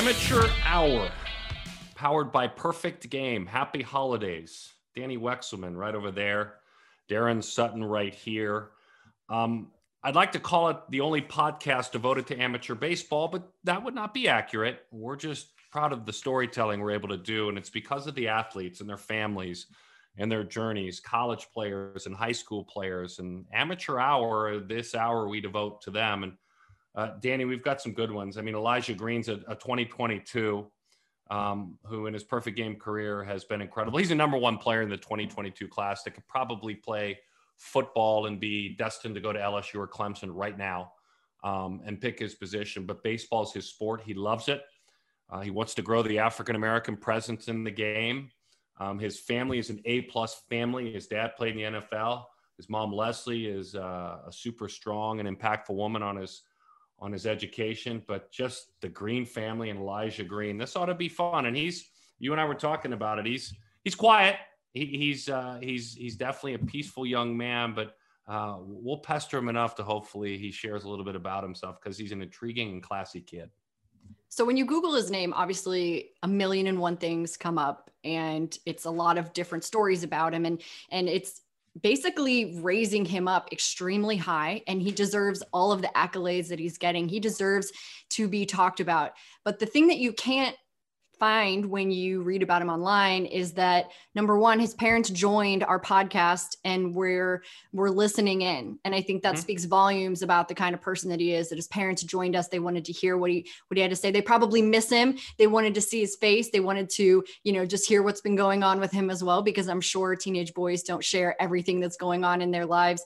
Amateur Hour, powered by Perfect Game. Happy holidays. Dani Wexelman right over there. Daron Sutton right here. Um, I'd like to call it the only podcast devoted to amateur baseball, but that would not be accurate. We're just proud of the storytelling we're able to do, and it's because of the athletes and their families and their journeys, college players and high school players, and amateur hour. This hour we devote to them. And uh, Dani, we've got some good ones. I mean, Elijah Green's a, a 2022 um, who in his perfect game career has been incredible. He's a number one player in the 2022 class that could probably play football and be destined to go to LSU or Clemson right now um, and pick his position. But baseball is his sport. He loves it. Uh, he wants to grow the African American presence in the game. Um, his family is an A plus family. His dad played in the NFL. His mom Leslie is uh, a super strong and impactful woman on his on his education, but just the Green family and Elijah Green. This ought to be fun. And he's you and I were talking about it. He's he's quiet. He, he's uh, he's he's definitely a peaceful young man, but uh, we'll pester him enough to hopefully he shares a little bit about himself because he's an intriguing and classy kid. So when you Google his name, obviously a million and one things come up, and it's a lot of different stories about him, and and it's basically raising him up extremely high and he deserves all of the accolades that he's getting. He deserves to be talked about. But the thing that you can't find when you read about him online is that number one his parents joined our podcast and we're we're listening in. And i think that mm-hmm. speaks volumes about the kind of person that he is that his parents joined us. They wanted to hear what he what he had to say. They probably miss him. They wanted to see his face. They wanted to you know just hear what's been going on with him as well because i'm sure teenage boys don't share everything that's going on in their lives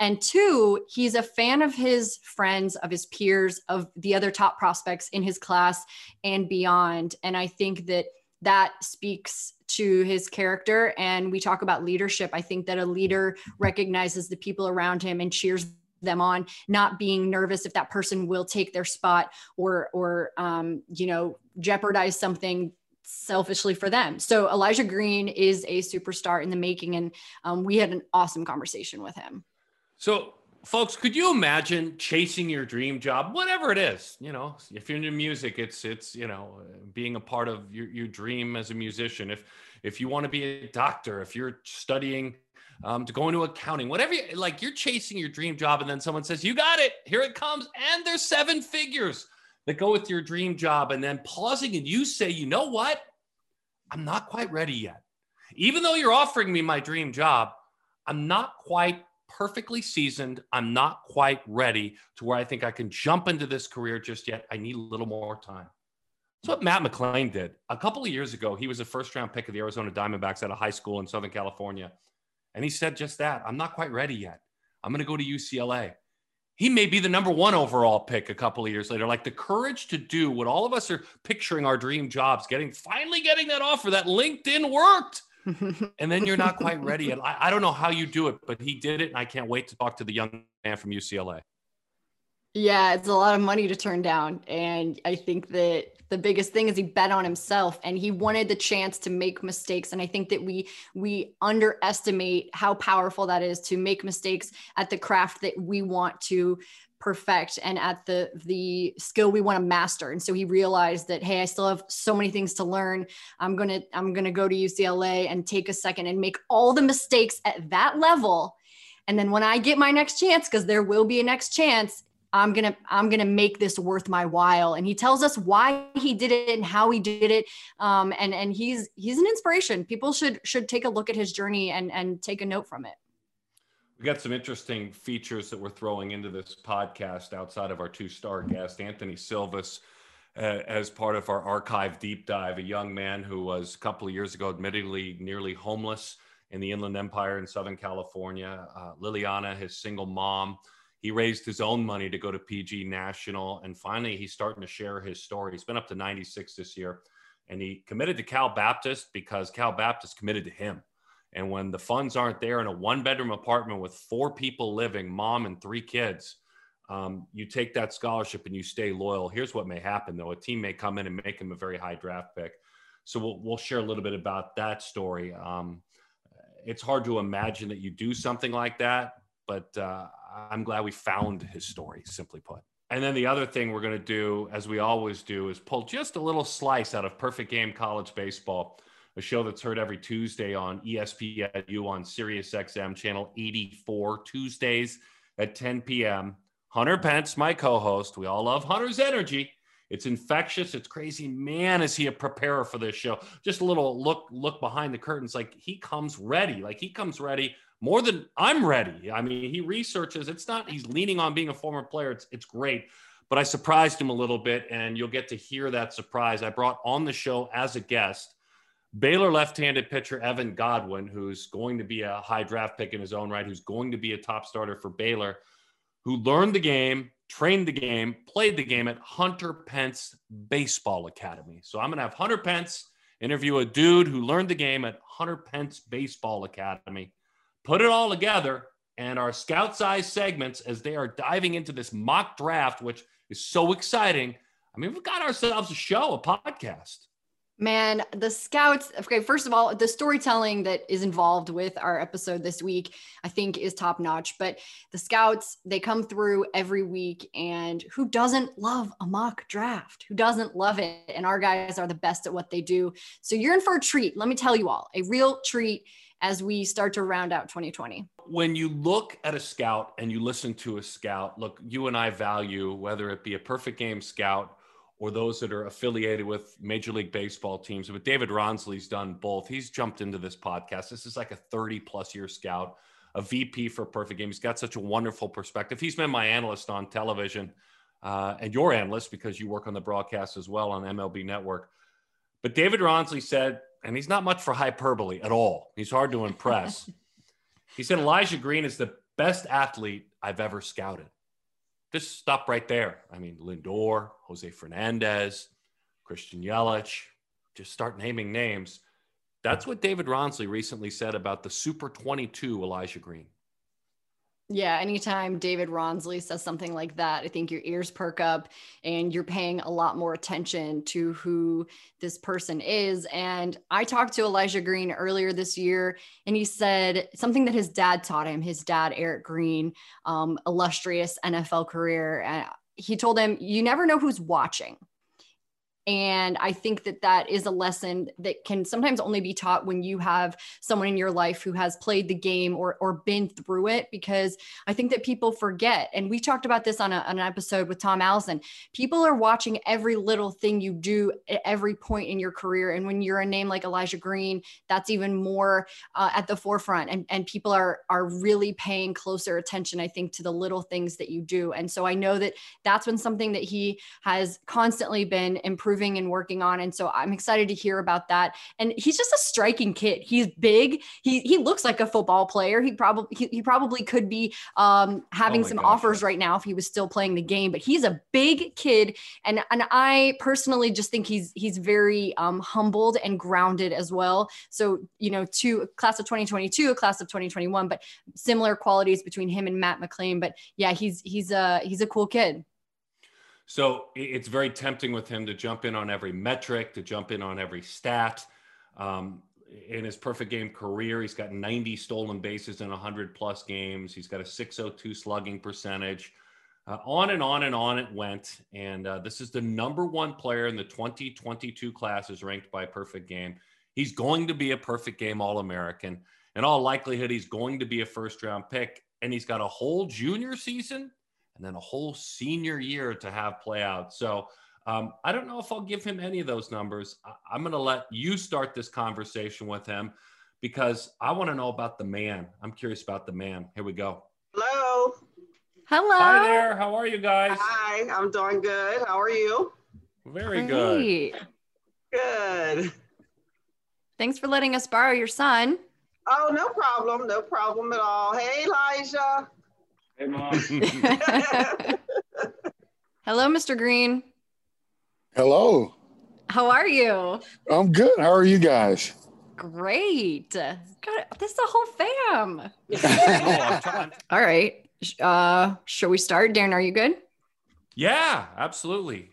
and two, he's a fan of his friends, of his peers, of the other top prospects in his class and beyond. And I think that that speaks to his character. And we talk about leadership. I think that a leader recognizes the people around him and cheers them on not being nervous if that person will take their spot or or um, you know jeopardize something selfishly for them so elijah green is a superstar in the making and um, we had an awesome conversation with him so, folks, could you imagine chasing your dream job, whatever it is? You know, if you're into music, it's it's you know being a part of your, your dream as a musician. If if you want to be a doctor, if you're studying um, to go into accounting, whatever, you, like you're chasing your dream job, and then someone says, "You got it, here it comes," and there's seven figures that go with your dream job, and then pausing, and you say, "You know what? I'm not quite ready yet." Even though you're offering me my dream job, I'm not quite perfectly seasoned. I'm not quite ready to where I think I can jump into this career just yet. I need a little more time. That's what Matt McLain did. A couple of years ago, he was a first round pick of the Arizona Diamondbacks out of high school in Southern California. And he said just that I'm not quite ready yet. I'm going to go to UCLA. He may be the number one overall pick a couple of years later. Like the courage to do what all of us are picturing our dream jobs, getting finally getting that offer that LinkedIn worked and then you're not quite ready. And I, I, don't know how you do it, but he did it. And I can't wait to talk to the young man from UCLA. Yeah, it's a lot of money to turn down. And I think that the biggest thing is he bet on himself and he wanted the chance to make mistakes. And I think that we we underestimate how powerful that is to make mistakes at the craft that we want to perfect and at the the skill we want to master. And so he realized that hey i still have so many things to learn. I'm going to i'm going to go to ucla and take a second and make all the mistakes at that level. And then when i get my next chance because there will be a next chance i'm going to i'm going to make this worth my while. And he tells us why he did it and how he did it. Um, and and he's he's an inspiration. People should should take a look at his journey and and take a note from it we got some interesting features that we're throwing into this podcast outside of our two star guest, Anthony Silvas, uh, as part of our archive deep dive. A young man who was a couple of years ago, admittedly nearly homeless in the Inland Empire in Southern California. Uh, Liliana, his single mom, he raised his own money to go to PG National. And finally, he's starting to share his story. He's been up to 96 this year. And he committed to Cal Baptist because Cal Baptist committed to him and when the funds aren't there in a one bedroom apartment with four people living, mom and three kids, um, you take that scholarship and you stay loyal. Here's what may happen though a team may come in and make him a very high draft pick. So we'll, we'll share a little bit about that story. Um, it's hard to imagine that you do something like that, but uh, I'm glad we found his story, simply put. And then the other thing we're going to do, as we always do, is pull just a little slice out of Perfect Game College Baseball, a show that's heard every Tuesday on ESPNU on Sirius XM channel 84, Tuesdays at 10 p.m. Hunter Pence, my co host. We all love Hunter's energy. It's infectious. It's crazy. Man, is he a preparer for this show? Just a little look look behind the curtains. Like he comes ready. Like he comes ready more than I'm ready. I mean, he researches. It's not he's leaning on being a former player. It's it's great. But I surprised him a little bit, and you'll get to hear that surprise. I brought on the show as a guest Baylor left-handed pitcher Evan Godwin, who's going to be a high draft pick in his own right, who's going to be a top starter for Baylor, who learned the game, trained the game, played the game at Hunter Pence Baseball Academy. So I'm going to have Hunter Pence interview a dude who learned the game at Hunter Pence Baseball Academy put it all together and our Scout's Eyes segments as they are diving into this mock draft, which is so exciting. I mean, we've got ourselves a show, a podcast. Man, the scouts, okay, first of all, the storytelling that is involved with our episode this week, I think is top notch. But the scouts, they come through every week, and who doesn't love a mock draft? Who doesn't love it? And our guys are the best at what they do. So you're in for a treat. Let me tell you all a real treat as we start to round out 2020? When you look at a scout and you listen to a scout, look, you and I value whether it be a perfect game scout or those that are affiliated with Major League Baseball teams. But David Rawnsley's done both. He's jumped into this podcast. This is like a 30 plus year scout, a VP for Perfect Game. He's got such a wonderful perspective. He's been my analyst on television uh, and your analyst because you work on the broadcast as well on MLB Network. But David Rawnsley said and he's not much for hyperbole at all. He's hard to impress. he said Elijah Green is the best athlete I've ever scouted. Just stop right there. I mean, Lindor, Jose Fernandez, Christian Yelich, just start naming names. That's what David Rawnsley recently said about the Super 22 Elijah Green. Yeah, anytime David Rawnsley says something like that, I think your ears perk up and you're paying a lot more attention to who this person is. And I talked to Elijah Green earlier this year, and he said something that his dad taught him. His dad, Eric Green, um, illustrious NFL career. Uh, he told him, You never know who's watching. And I think that that is a lesson that can sometimes only be taught when you have someone in your life who has played the game or, or been through it, because I think that people forget. And we talked about this on, a, on an episode with Tom Allison. People are watching every little thing you do at every point in your career. And when you're a name like Elijah Green, that's even more uh, at the forefront. And, and people are, are really paying closer attention, I think, to the little things that you do. And so I know that that's been something that he has constantly been improving improving and working on. And so I'm excited to hear about that. And he's just a striking kid. He's big. He he looks like a football player. He probably he, he probably could be um, having oh some gosh. offers right now if he was still playing the game. But he's a big kid, and and I personally just think he's he's very um, humbled and grounded as well. So you know, to class of 2022, a class of 2021, but similar qualities between him and Matt McLain. But yeah, he's he's a he's a cool kid. So it's very tempting with him to jump in on every metric, to jump in on every stat. Um, in his perfect game career, he's got 90 stolen bases in 100 plus games. He's got a 602 slugging percentage. Uh, on and on and on it went. And uh, this is the number one player in the 2022 class, is ranked by perfect game. He's going to be a perfect game All American. In all likelihood, he's going to be a first round pick. And he's got a whole junior season and then a whole senior year to have play out. So um, I don't know if I'll give him any of those numbers. I- am going to let you start this conversation with him because I want to know about the man. I'm curious about the man. Here we go. Hello. Hello. Hi there. How are you guys? Hi, I'm doing good. How are you? Very Great. good. Good. Thanks for letting us borrow your son. Oh, no problem. No problem at all. Hey, Elijah. Hey, Mom. Hello, Mr. Green. Hello. How are you? I'm good. How are you guys? Great. God, this is a whole fam. All right. Uh, shall we start? Daron, are you good? Yeah, absolutely.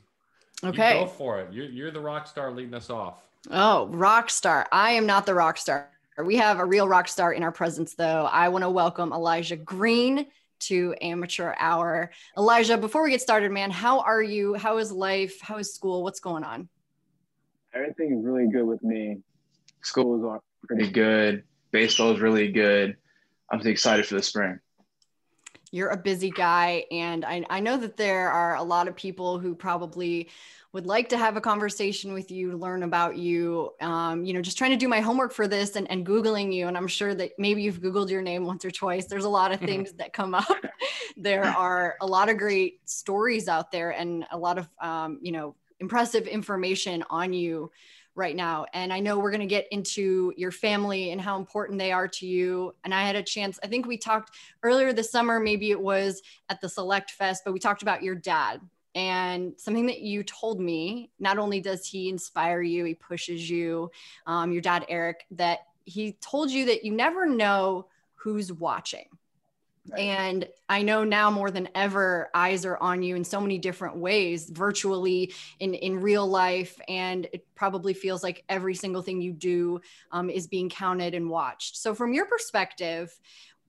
Okay. You go for it. You're, you're the rock star leading us off. Oh, rock star. I am not the rock star. We have a real rock star in our presence, though. I want to welcome Elijah Green to Amateur Hour. Elijah, before we get started, man, how are you? How is life? How is school? What's going on? Everything is really good with me. School is pretty good. Baseball is really good. I'm excited for the spring. You're a busy guy, and I, I know that there are a lot of people who probably would like to have a conversation with you learn about you. Um, you know, just trying to do my homework for this and, and Googling you. And I'm sure that maybe you've Googled your name once or twice. There's a lot of things that come up. there are a lot of great stories out there and a lot of, um, you know, impressive information on you right now. And I know we're going to get into your family and how important they are to you. And I had a chance, I think we talked earlier this summer, maybe it was at the Select Fest, but we talked about your dad and something that you told me not only does he inspire you he pushes you um, your dad eric that he told you that you never know who's watching right. and i know now more than ever eyes are on you in so many different ways virtually in in real life and it probably feels like every single thing you do um, is being counted and watched so from your perspective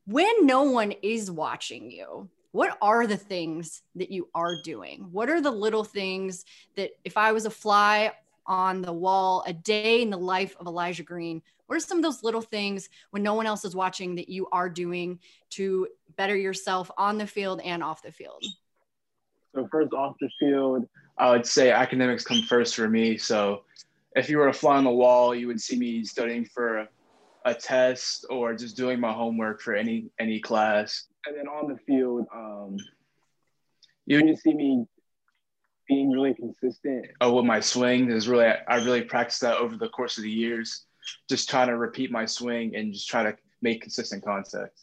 when no one is watching you what are the things that you are doing? What are the little things that if I was a fly on the wall, a day in the life of Elijah Green, what are some of those little things when no one else is watching that you are doing to better yourself on the field and off the field? So, first off the field, I would say academics come first for me. So, if you were to fly on the wall, you would see me studying for a, test or just doing my homework for any any class and then on the field, um, you just see me being really consistent uh, with my swing. Is really I really practiced that over the course of the years, just trying to repeat my swing and just try to make consistent contact.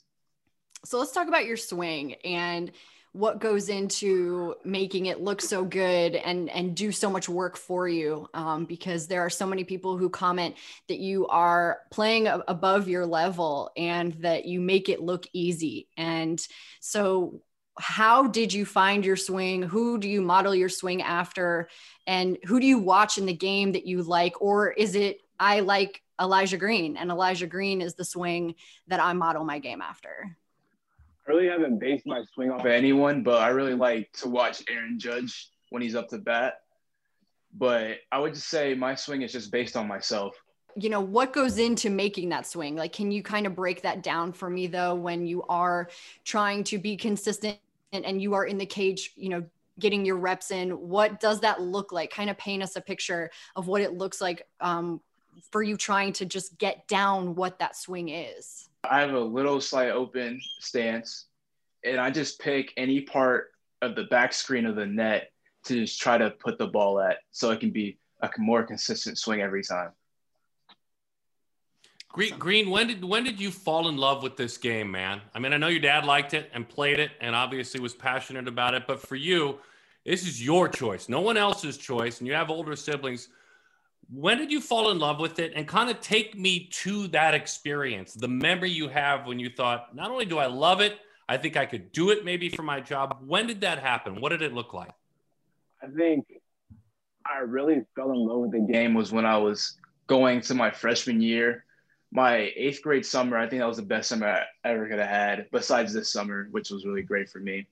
So let's talk about your swing and what goes into making it look so good and and do so much work for you um, because there are so many people who comment that you are playing above your level and that you make it look easy and so how did you find your swing who do you model your swing after and who do you watch in the game that you like or is it i like elijah green and elijah green is the swing that i model my game after I really haven't based my swing off of anyone, but I really like to watch Aaron Judge when he's up to bat. But I would just say my swing is just based on myself. You know, what goes into making that swing? Like, can you kind of break that down for me, though, when you are trying to be consistent and, and you are in the cage, you know, getting your reps in? What does that look like? Kind of paint us a picture of what it looks like um, for you trying to just get down what that swing is. I have a little slight open stance, and I just pick any part of the back screen of the net to just try to put the ball at so it can be a more consistent swing every time. Green, Green, when did when did you fall in love with this game, man? I mean, I know your dad liked it and played it, and obviously was passionate about it. But for you, this is your choice, no one else's choice, and you have older siblings. When did you fall in love with it? And kind of take me to that experience the memory you have when you thought not only do i love it i think i could do it maybe for my job. When did that happen? What did it look like? I think i really fell in love with the game was when i was going to my freshman year my eighth grade summer i think that was the best summer i ever could have had besides this summer which was really great for me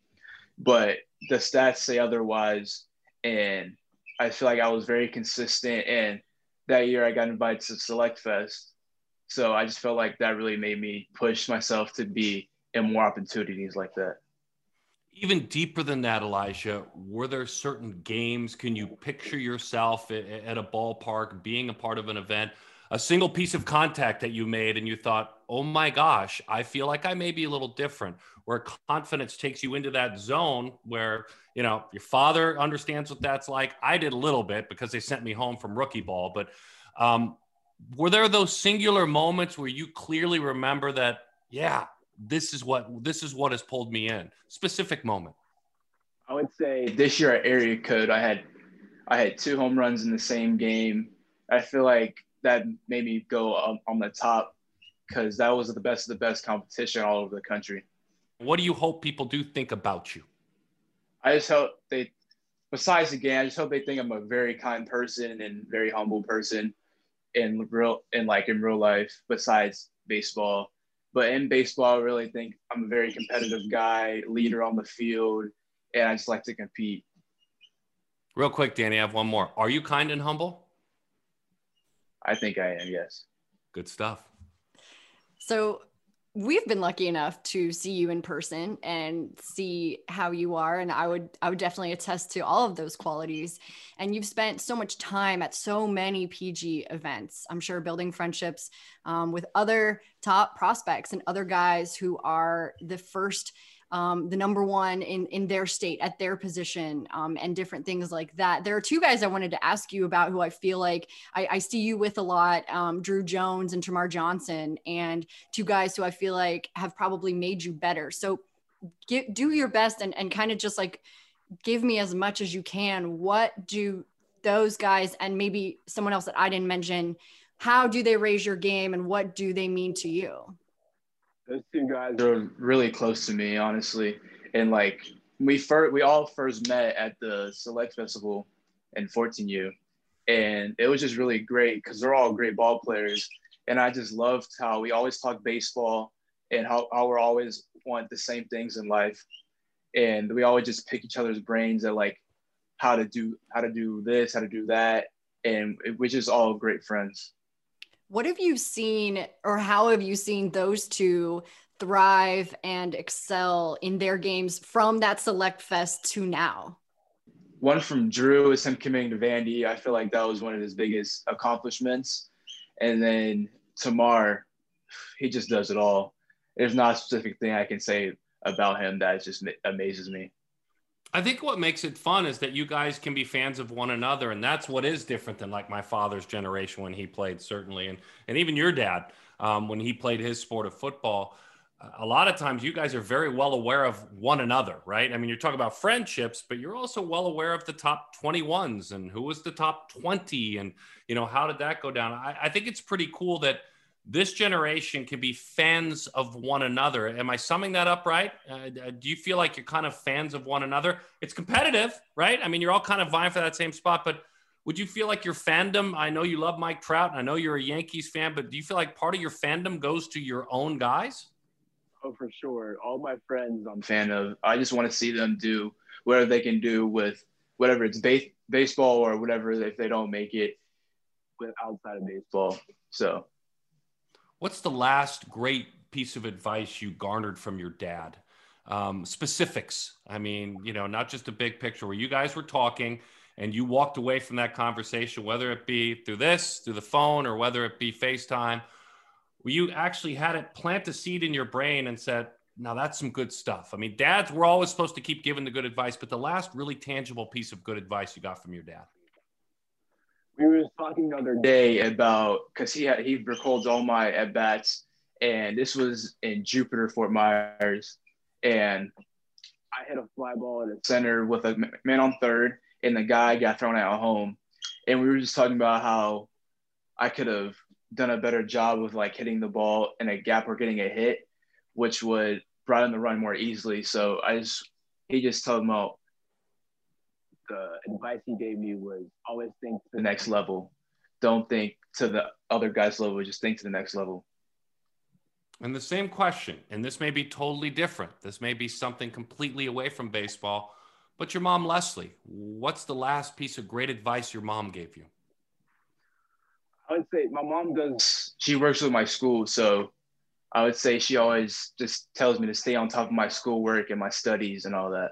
but the stats say otherwise and I feel like I was very consistent. And that year I got invited to Select Fest. So I just felt like that really made me push myself to be in more opportunities like that. Even deeper than that, Elijah, were there certain games? Can you picture yourself at, a ballpark being a part of an event? A single piece of contact that you made and you thought, oh my gosh, I feel like I may be a little different, where confidence takes you into that zone where, you know, your father understands what that's like. I did a little bit because they sent me home from rookie ball. But um, were there those singular moments where you clearly remember that, yeah, this is what this is what has pulled me in? Specific moment. I would say this year at area code, I had I had two home runs in the same game. I feel like that made me go on, on the top because that was the best of the best competition all over the country. What do you hope people do think about you? I just hope they, besides the game, I just hope they think I'm a very kind person and very humble person in real, in like in real life. Besides baseball, But in baseball, I really think I'm a very competitive guy, leader on the field, and I just like to compete. Real quick, Dani, I have one more. Are you kind and humble? I think I am, yes. Good stuff. So we've been lucky enough to see you in person and see how you are and i would i would definitely attest to all of those qualities and you've spent so much time at so many pg events i'm sure building friendships um, with other top prospects and other guys who are the first um, the number one in in their state at their position um, and different things like that. There are two guys I wanted to ask you about who I feel like I, I see you with a lot, um, Drew Jones and Termarr Johnson, and two guys who I feel like have probably made you better. So get, do your best and, and kind of just like give me as much as you can. What do those guys and maybe someone else that I didn't mention, how do they raise your game and what do they mean to you? Those two guys are really close to me, honestly. And like we first, we all first met at the Select Festival in 14U, and it was just really great because they're all great ball players. And I just loved how we always talk baseball and how, how we're always want the same things in life. And we always just pick each other's brains at like how to do how to do this, how to do that, and we're just all great friends. What have you seen, or how have you seen those two thrive and excel in their games from that Select Fest to now? One from Drew is him committing to Vandy. I feel like that was one of his biggest accomplishments. And then Termarr, he just does it all. There's not a specific thing I can say about him that just amazes me. I think what makes it fun is that you guys can be fans of one another, and that's what is different than like my father's generation when he played, certainly, and and even your dad um, when he played his sport of football. A lot of times, you guys are very well aware of one another, right? I mean, you're talking about friendships, but you're also well aware of the top 21s and who was the top 20, and you know how did that go down. I, I think it's pretty cool that this generation can be fans of one another. Am I summing that up right? Uh, uh, do you feel like you're kind of fans of one another? It's competitive, right? I mean, you're all kind of vying for that same spot, but would you feel like your fandom? I know you love Mike Trout, and I know you're a Yankees fan, but do you feel like part of your fandom goes to your own guys? Oh, for sure. All my friends I'm fan of. I just want to see them do whatever they can do with whatever it's base, baseball or whatever if they don't make it with outside of baseball. So What's the last great piece of advice you garnered from your dad? Um, specifics. I mean, you know, not just a big picture where you guys were talking and you walked away from that conversation, whether it be through this, through the phone, or whether it be FaceTime, where you actually had it plant a seed in your brain and said, now that's some good stuff. I mean, dads, we're always supposed to keep giving the good advice, but the last really tangible piece of good advice you got from your dad we were talking the other day about because he had, he records all my at bats, and this was in Jupiter, Fort Myers, and I hit a fly ball at the center with a man on third, and the guy got thrown out home, and we were just talking about how I could have done a better job with like hitting the ball in a gap or getting a hit, which would brought in the run more easily. So I just he just told him, "Oh, the advice he gave me was always think to the next level. Don't think to the other guy's level, just think to the next level. And the same question, and this may be totally different. This may be something completely away from baseball, but your mom, Leslie, what's the last piece of great advice your mom gave you? I would say my mom does, she works with my school. So I would say she always just tells me to stay on top of my schoolwork and my studies and all that.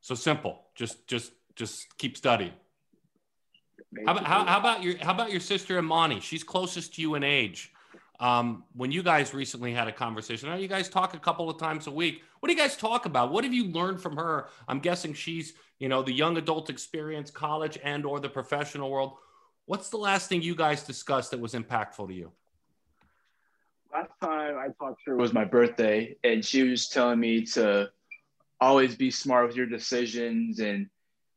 So simple. Just just just keep studying. How about, how, how about your how about your sister Imani? She's closest to you in age. Um, when you guys recently had a conversation, you guys talk a couple of times a week. What do you guys talk about? What have you learned from her? I'm guessing she's, you know, the young adult experience, college and or the professional world. What's the last thing you guys discussed that was impactful to you? Last time I talked to her was my birthday, and she was telling me to always be smart with your decisions and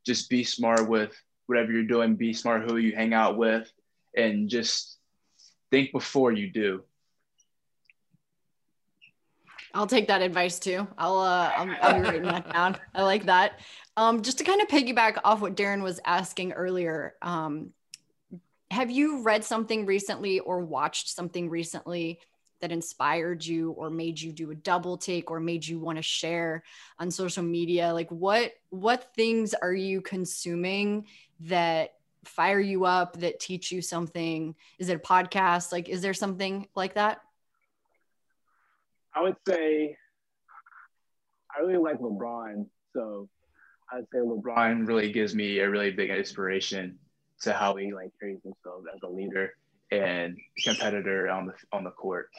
just be smart with whatever you're doing. Be smart who you hang out with, and just think before you do. I'll take that advice too. I'll uh, I'll, I'll be writing that down. I like that. Um, just to kind of piggyback off what Daron was asking earlier, um, have you read something recently or watched something recently that inspired you or made you do a double take or made you want to share on social media? Like what what things are you consuming that fire you up that teach you something? Is it a podcast? Like is there something like that? I would say I really like LeBron. So I'd say LeBron really gives me a really big inspiration to how he like carries himself as a leader and competitor on the on the court.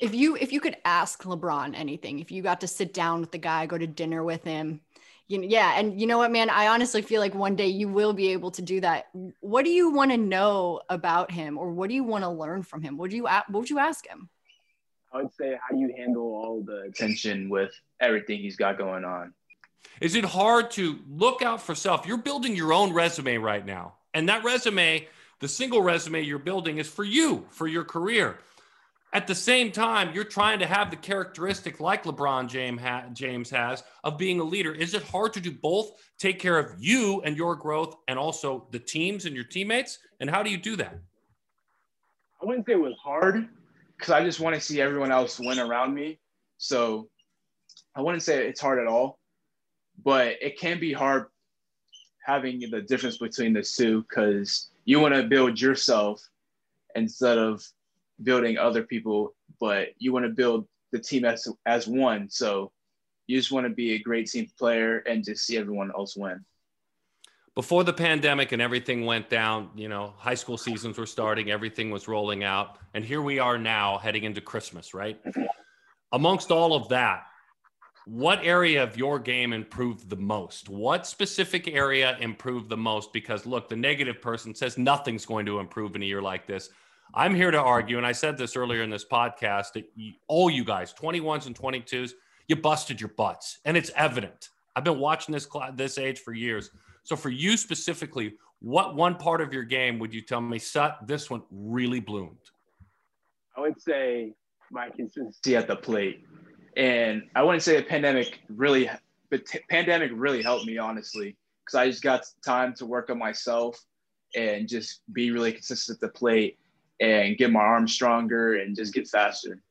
If you if you could ask LeBron anything, if you got to sit down with the guy, go to dinner with him, you know, yeah, and you know what, man, I honestly feel like one day you will be able to do that. What do you want to know about him, or what do you want to learn from him? What do you what would you ask him? I would say, how do you handle all the attention with everything he's got going on? Is it hard to look out for self? You're building your own resume right now. And that resume, the single resume you're building, is for you, for your career. At the same time, you're trying to have the characteristic like LeBron James has of being a leader. Is it hard to do both, take care of you and your growth, and also the teams and your teammates? And how do you do that? I wouldn't say it was hard because I just want to see everyone else win around me. So I wouldn't say it's hard at all, but it can be hard having the difference between the two because you want to build yourself instead of building other people, but you want to build the team as as one. So you just want to be a great team player and just see everyone else win before the pandemic and everything went down, you know, high school seasons were starting, everything was rolling out. And here we are now heading into Christmas, right? Amongst all of that, what area of your game improved the most? What specific area improved the most? Because look, the negative person says nothing's going to improve in a year like this. I'm here to argue, and I said this earlier in this podcast that you, all you guys, 21s and 22s, you busted your butts, and it's evident. I've been watching this this age for years. So for you specifically, what one part of your game would you tell me, Sut, this one really bloomed? I would say my consistency at the plate. And I wouldn't say the pandemic really, but t- pandemic really helped me, honestly, because I just got time to work on myself and just be really consistent at the plate and get my arms stronger and just get faster.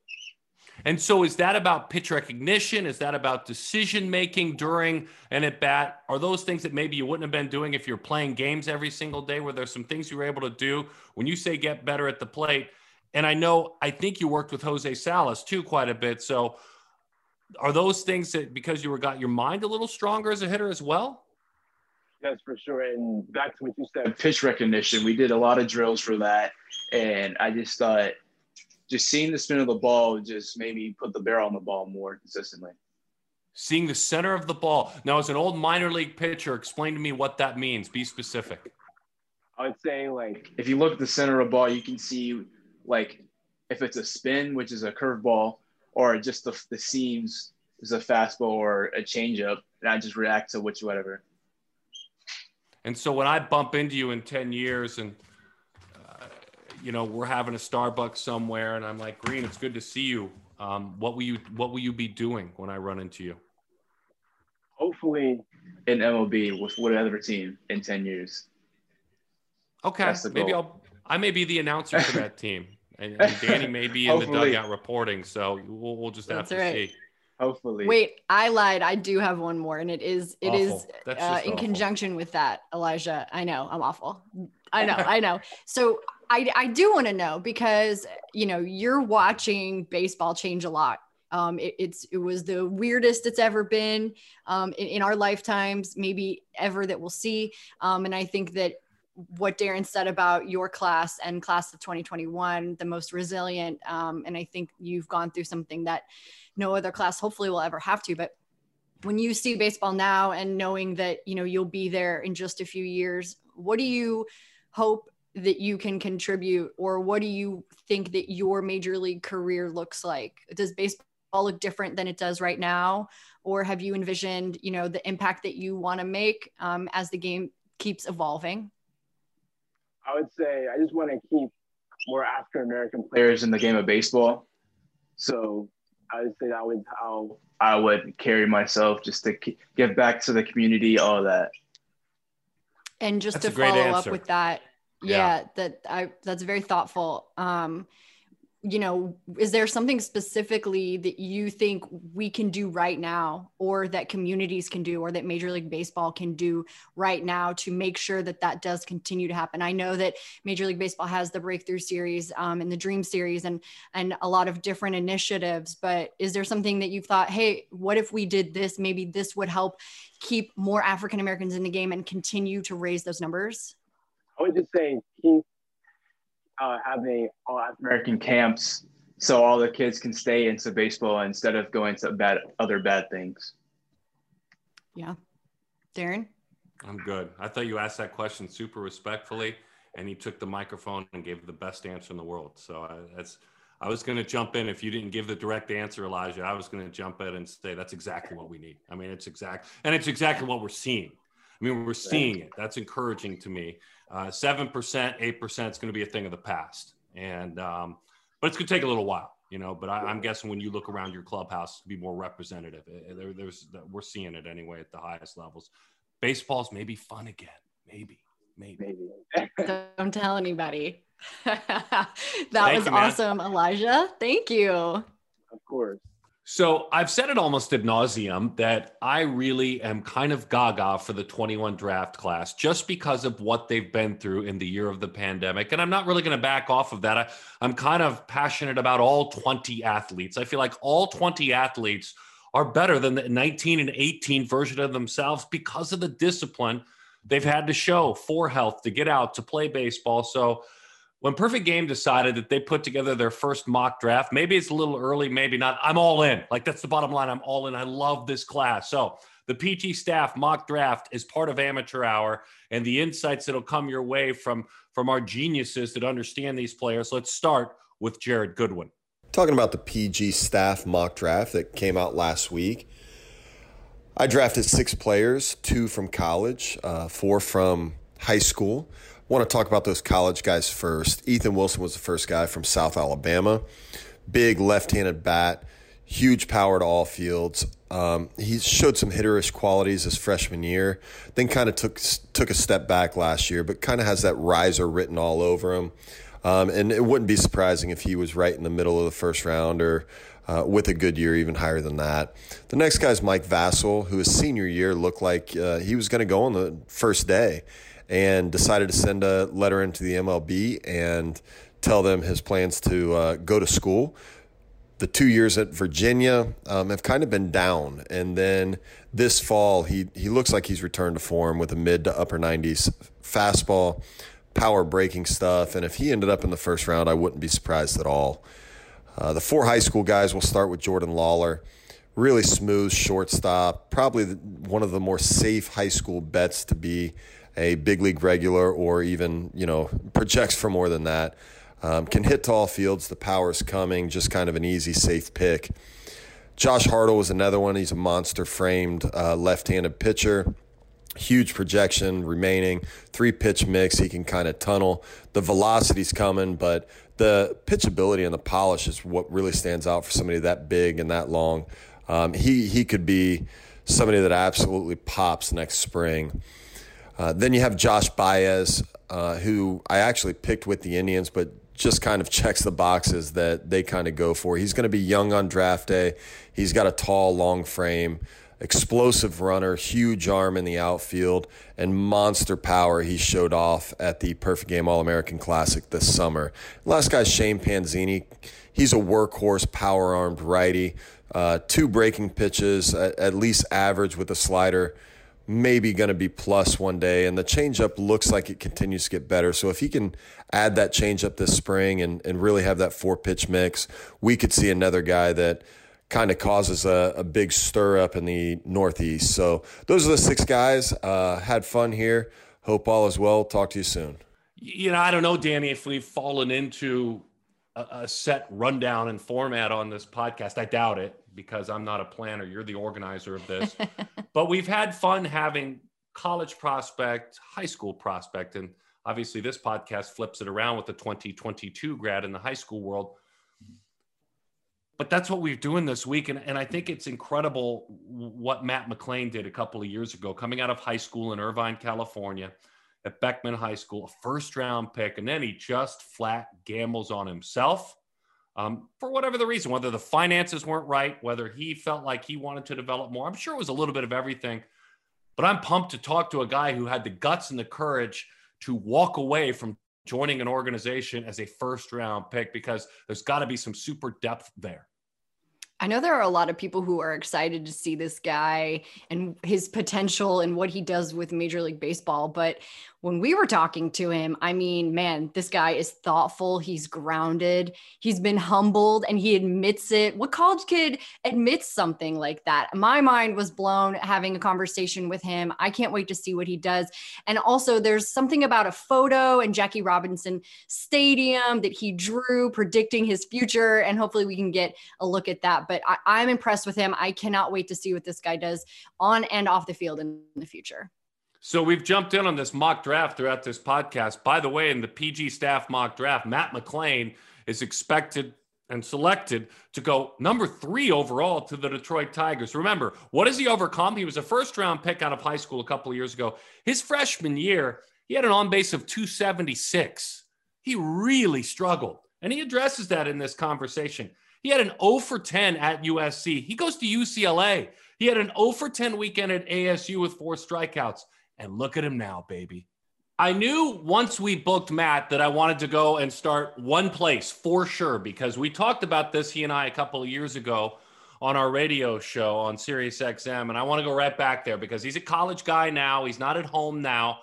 And so, is that about pitch recognition? Is that about decision making during an at bat? Are those things that maybe you wouldn't have been doing if you're playing games every single day? Where there's some things you were able to do when you say get better at the plate? And I know, I think you worked with Jose Salas too quite a bit. So, are those things that because you were got your mind a little stronger as a hitter as well? Yes, for sure. And back to what you said, pitch recognition. We did a lot of drills for that, and I just thought just seeing the spin of the ball just made me put the barrel on the ball more consistently. Seeing the center of the ball. Now, as an old minor league pitcher, explain to me what that means. Be specific. I would say, like, if you look at the center of the ball, you can see, like, if it's a spin, which is a curveball, or just the, the seams is a fastball or a changeup, and I just react to which whatever. And so when I bump into you in 10 years and – you know, we're having a Starbucks somewhere, and I'm like, Green, it's good to see you. Um, what will you What will you be doing when I run into you? Hopefully, in MLB with whatever team in ten years. Okay, maybe I'll. I may be the announcer for that team, and, and Dani may be in the dugout reporting. So we'll, we'll just have That's to right. see. Hopefully. Wait, I lied. I do have one more, and it is it awful. is uh, in awful. conjunction with that, Elijah. I know I'm awful. I know, I know. So I, I do want to know because you know you're watching baseball change a lot. Um, it, it's it was the weirdest it's ever been um, in, in, our lifetimes, maybe ever that we'll see. Um, and I think that what Daron said about your class and class of 2021, the most resilient. Um, and I think you've gone through something that no other class hopefully will ever have to. But when you see baseball now and knowing that you know you'll be there in just a few years, what do you hope that you can contribute or what do you think that your major league career looks like does baseball look different than it does right now or have you envisioned you know the impact that you want to make um, as the game keeps evolving i would say i just want to keep more african american players in the game of baseball. So i would say that was how i would carry myself just to give back to the community all that. And just That's to follow up with that yeah, yeah, that I that's very thoughtful. Um you know, is there something specifically that you think we can do right now, or that communities can do, or that Major League Baseball can do right now to make sure that that does continue to happen? I know that Major League Baseball has the Breakthrough Series um, and the Dream Series, and and a lot of different initiatives. But is there something that you've thought, hey, what if we did this? Maybe this would help keep more African Americans in the game and continue to raise those numbers. I was just saying, keep uh, having all American camps so all the kids can stay into baseball instead of going to bad other bad things. Yeah. Daron? I'm good. I thought you asked that question super respectfully, and he took the microphone and gave the best answer in the world. So I, that's I was going to jump in if you didn't give the direct answer, Elijah. I was going to jump in and say that's exactly what we need. I mean, it's exact, and it's exactly what we're seeing. I mean, we're seeing it. That's encouraging to me. Uh, seven percent, eight percent is going to be a thing of the past, and um, but it's going to take a little while, you know. But I, am guessing when you look around your clubhouse, to be more representative. Eh, there, there's we're seeing it anyway at the highest levels. Baseball's maybe fun again, maybe, maybe. maybe. Don't tell anybody. that Thank was you, awesome, Elijah. Thank you. Of course. So I've said it almost ad nauseum that I really am kind of gaga for the 21 draft class just because of what they've been through in the year of the pandemic. And I'm not really going to back off of that. I, I'm kind of passionate about all 20 athletes. I feel like all 20 athletes are better than the 19 and 18 version of themselves because of the discipline they've had to show for health to get out to play baseball. So when Perfect Game decided that they put together their first mock draft, maybe it's a little early, maybe not. I'm all in. Like that's the bottom line. I'm all in. I love this class. So the PG staff mock draft is part of Amateur Hour, and the insights that'll come your way from from our geniuses that understand these players. Let's start with Jered Goodwin. Talking about the PG staff mock draft that came out last week. I drafted six players, two from college, uh, four from high school want to talk about those college guys first. Ethan Wilson was the first guy from South Alabama. Big left handed bat, huge power to all fields. Um, he showed some hitterish qualities his freshman year, then kind of took took a step back last year, but kind of has that riser written all over him. Um, and it wouldn't be surprising if he was right in the middle of the first round or uh, with a good year, even higher than that. The next guy is Mike Vasil, who his senior year looked like uh, he was going to go on the first day and decided to send a letter into the MLB and tell them his plans to uh, go to school. The two years at Virginia um, have kind of been down, and then this fall he he looks like he's returned to form with a mid to upper 90s fastball, power breaking stuff, and if he ended up in the first round, I wouldn't be surprised at all. Uh, the four high school guys will start with Jordan Lawler really smooth shortstop, probably one of the more safe high school bets to be a big league regular or even, you know, projects for more than that. Um, can hit tall fields. The power's coming. Just kind of an easy, safe pick. Josh Hartle was another one. He's a monster framed uh, left handed pitcher. Huge projection remaining. Three pitch mix. He can kind of tunnel. The velocity's coming, but the pitchability and the polish is what really stands out for somebody that big and that long. Um, he, he could be somebody that absolutely pops next spring. Uh, then you have Josh Baez, uh, who I actually picked with the Indians, but just kind of checks the boxes that they kind of go for. He's going to be young on draft day. He's got a tall, long frame, explosive runner, huge arm in the outfield, and monster power he showed off at the Perfect Game All American Classic this summer. Last guy, Shane Panzini. He's a workhorse, power armed righty. Uh, two breaking pitches, at, at least average with a slider maybe going to be plus one day. And the changeup looks like it continues to get better. So if he can add that changeup this spring and, and really have that four pitch mix, we could see another guy that kind of causes a, a big stir up in the Northeast. So those are the six guys. Uh, had fun here. Hope all is well. Talk to you soon. You know, I don't know, Dani, if we've fallen into a, a set rundown and format on this podcast. I doubt it because I'm not a planner. You're the organizer of this. but we've had fun having college prospect, high school prospect, and obviously this podcast flips it around with the 2022 grad in the high school world. But that's what we're doing this week. And, and I think it's incredible what Matt McLain did a couple of years ago, coming out of high school in Irvine, California, at Beckman High School, a first round pick. And then he just flat gambles on himself um, for whatever the reason, whether the finances weren't right, whether he felt like he wanted to develop more. I'm sure it was a little bit of everything. But I'm pumped to talk to a guy who had the guts and the courage to walk away from joining an organization as a first round pick because there's got to be some super depth there. I know there are a lot of people who are excited to see this guy and his potential and what he does with Major League Baseball. But when we were talking to him, I mean, man, this guy is thoughtful. He's grounded. He's been humbled and he admits it. What college kid admits something like that? My mind was blown having a conversation with him. I can't wait to see what he does. And also, there's something about a photo in Jackie Robinson Stadium that he drew predicting his future. And hopefully, we can get a look at that. But I, I'm impressed with him. I cannot wait to see what this guy does on and off the field in the future. So we've jumped in on this mock draft throughout this podcast. By the way, in the PG staff mock draft, Matt McLain is expected and selected to go number three overall to the Detroit Tigers. Remember, what has he overcome? He was a first round pick out of high school a couple of years ago. His freshman year, he had an on base of 276. He really struggled. And he addresses that in this conversation. He had an 0 for 10 at USC. He goes to UCLA. He had an 0 for 10 weekend at ASU with four strikeouts. And look at him now, baby. I knew once we booked Matt that I wanted to go and start one place for sure because we talked about this, he and I, a couple of years ago on our radio show on Sirius XM. And I want to go right back there because he's a college guy now. He's not at home now.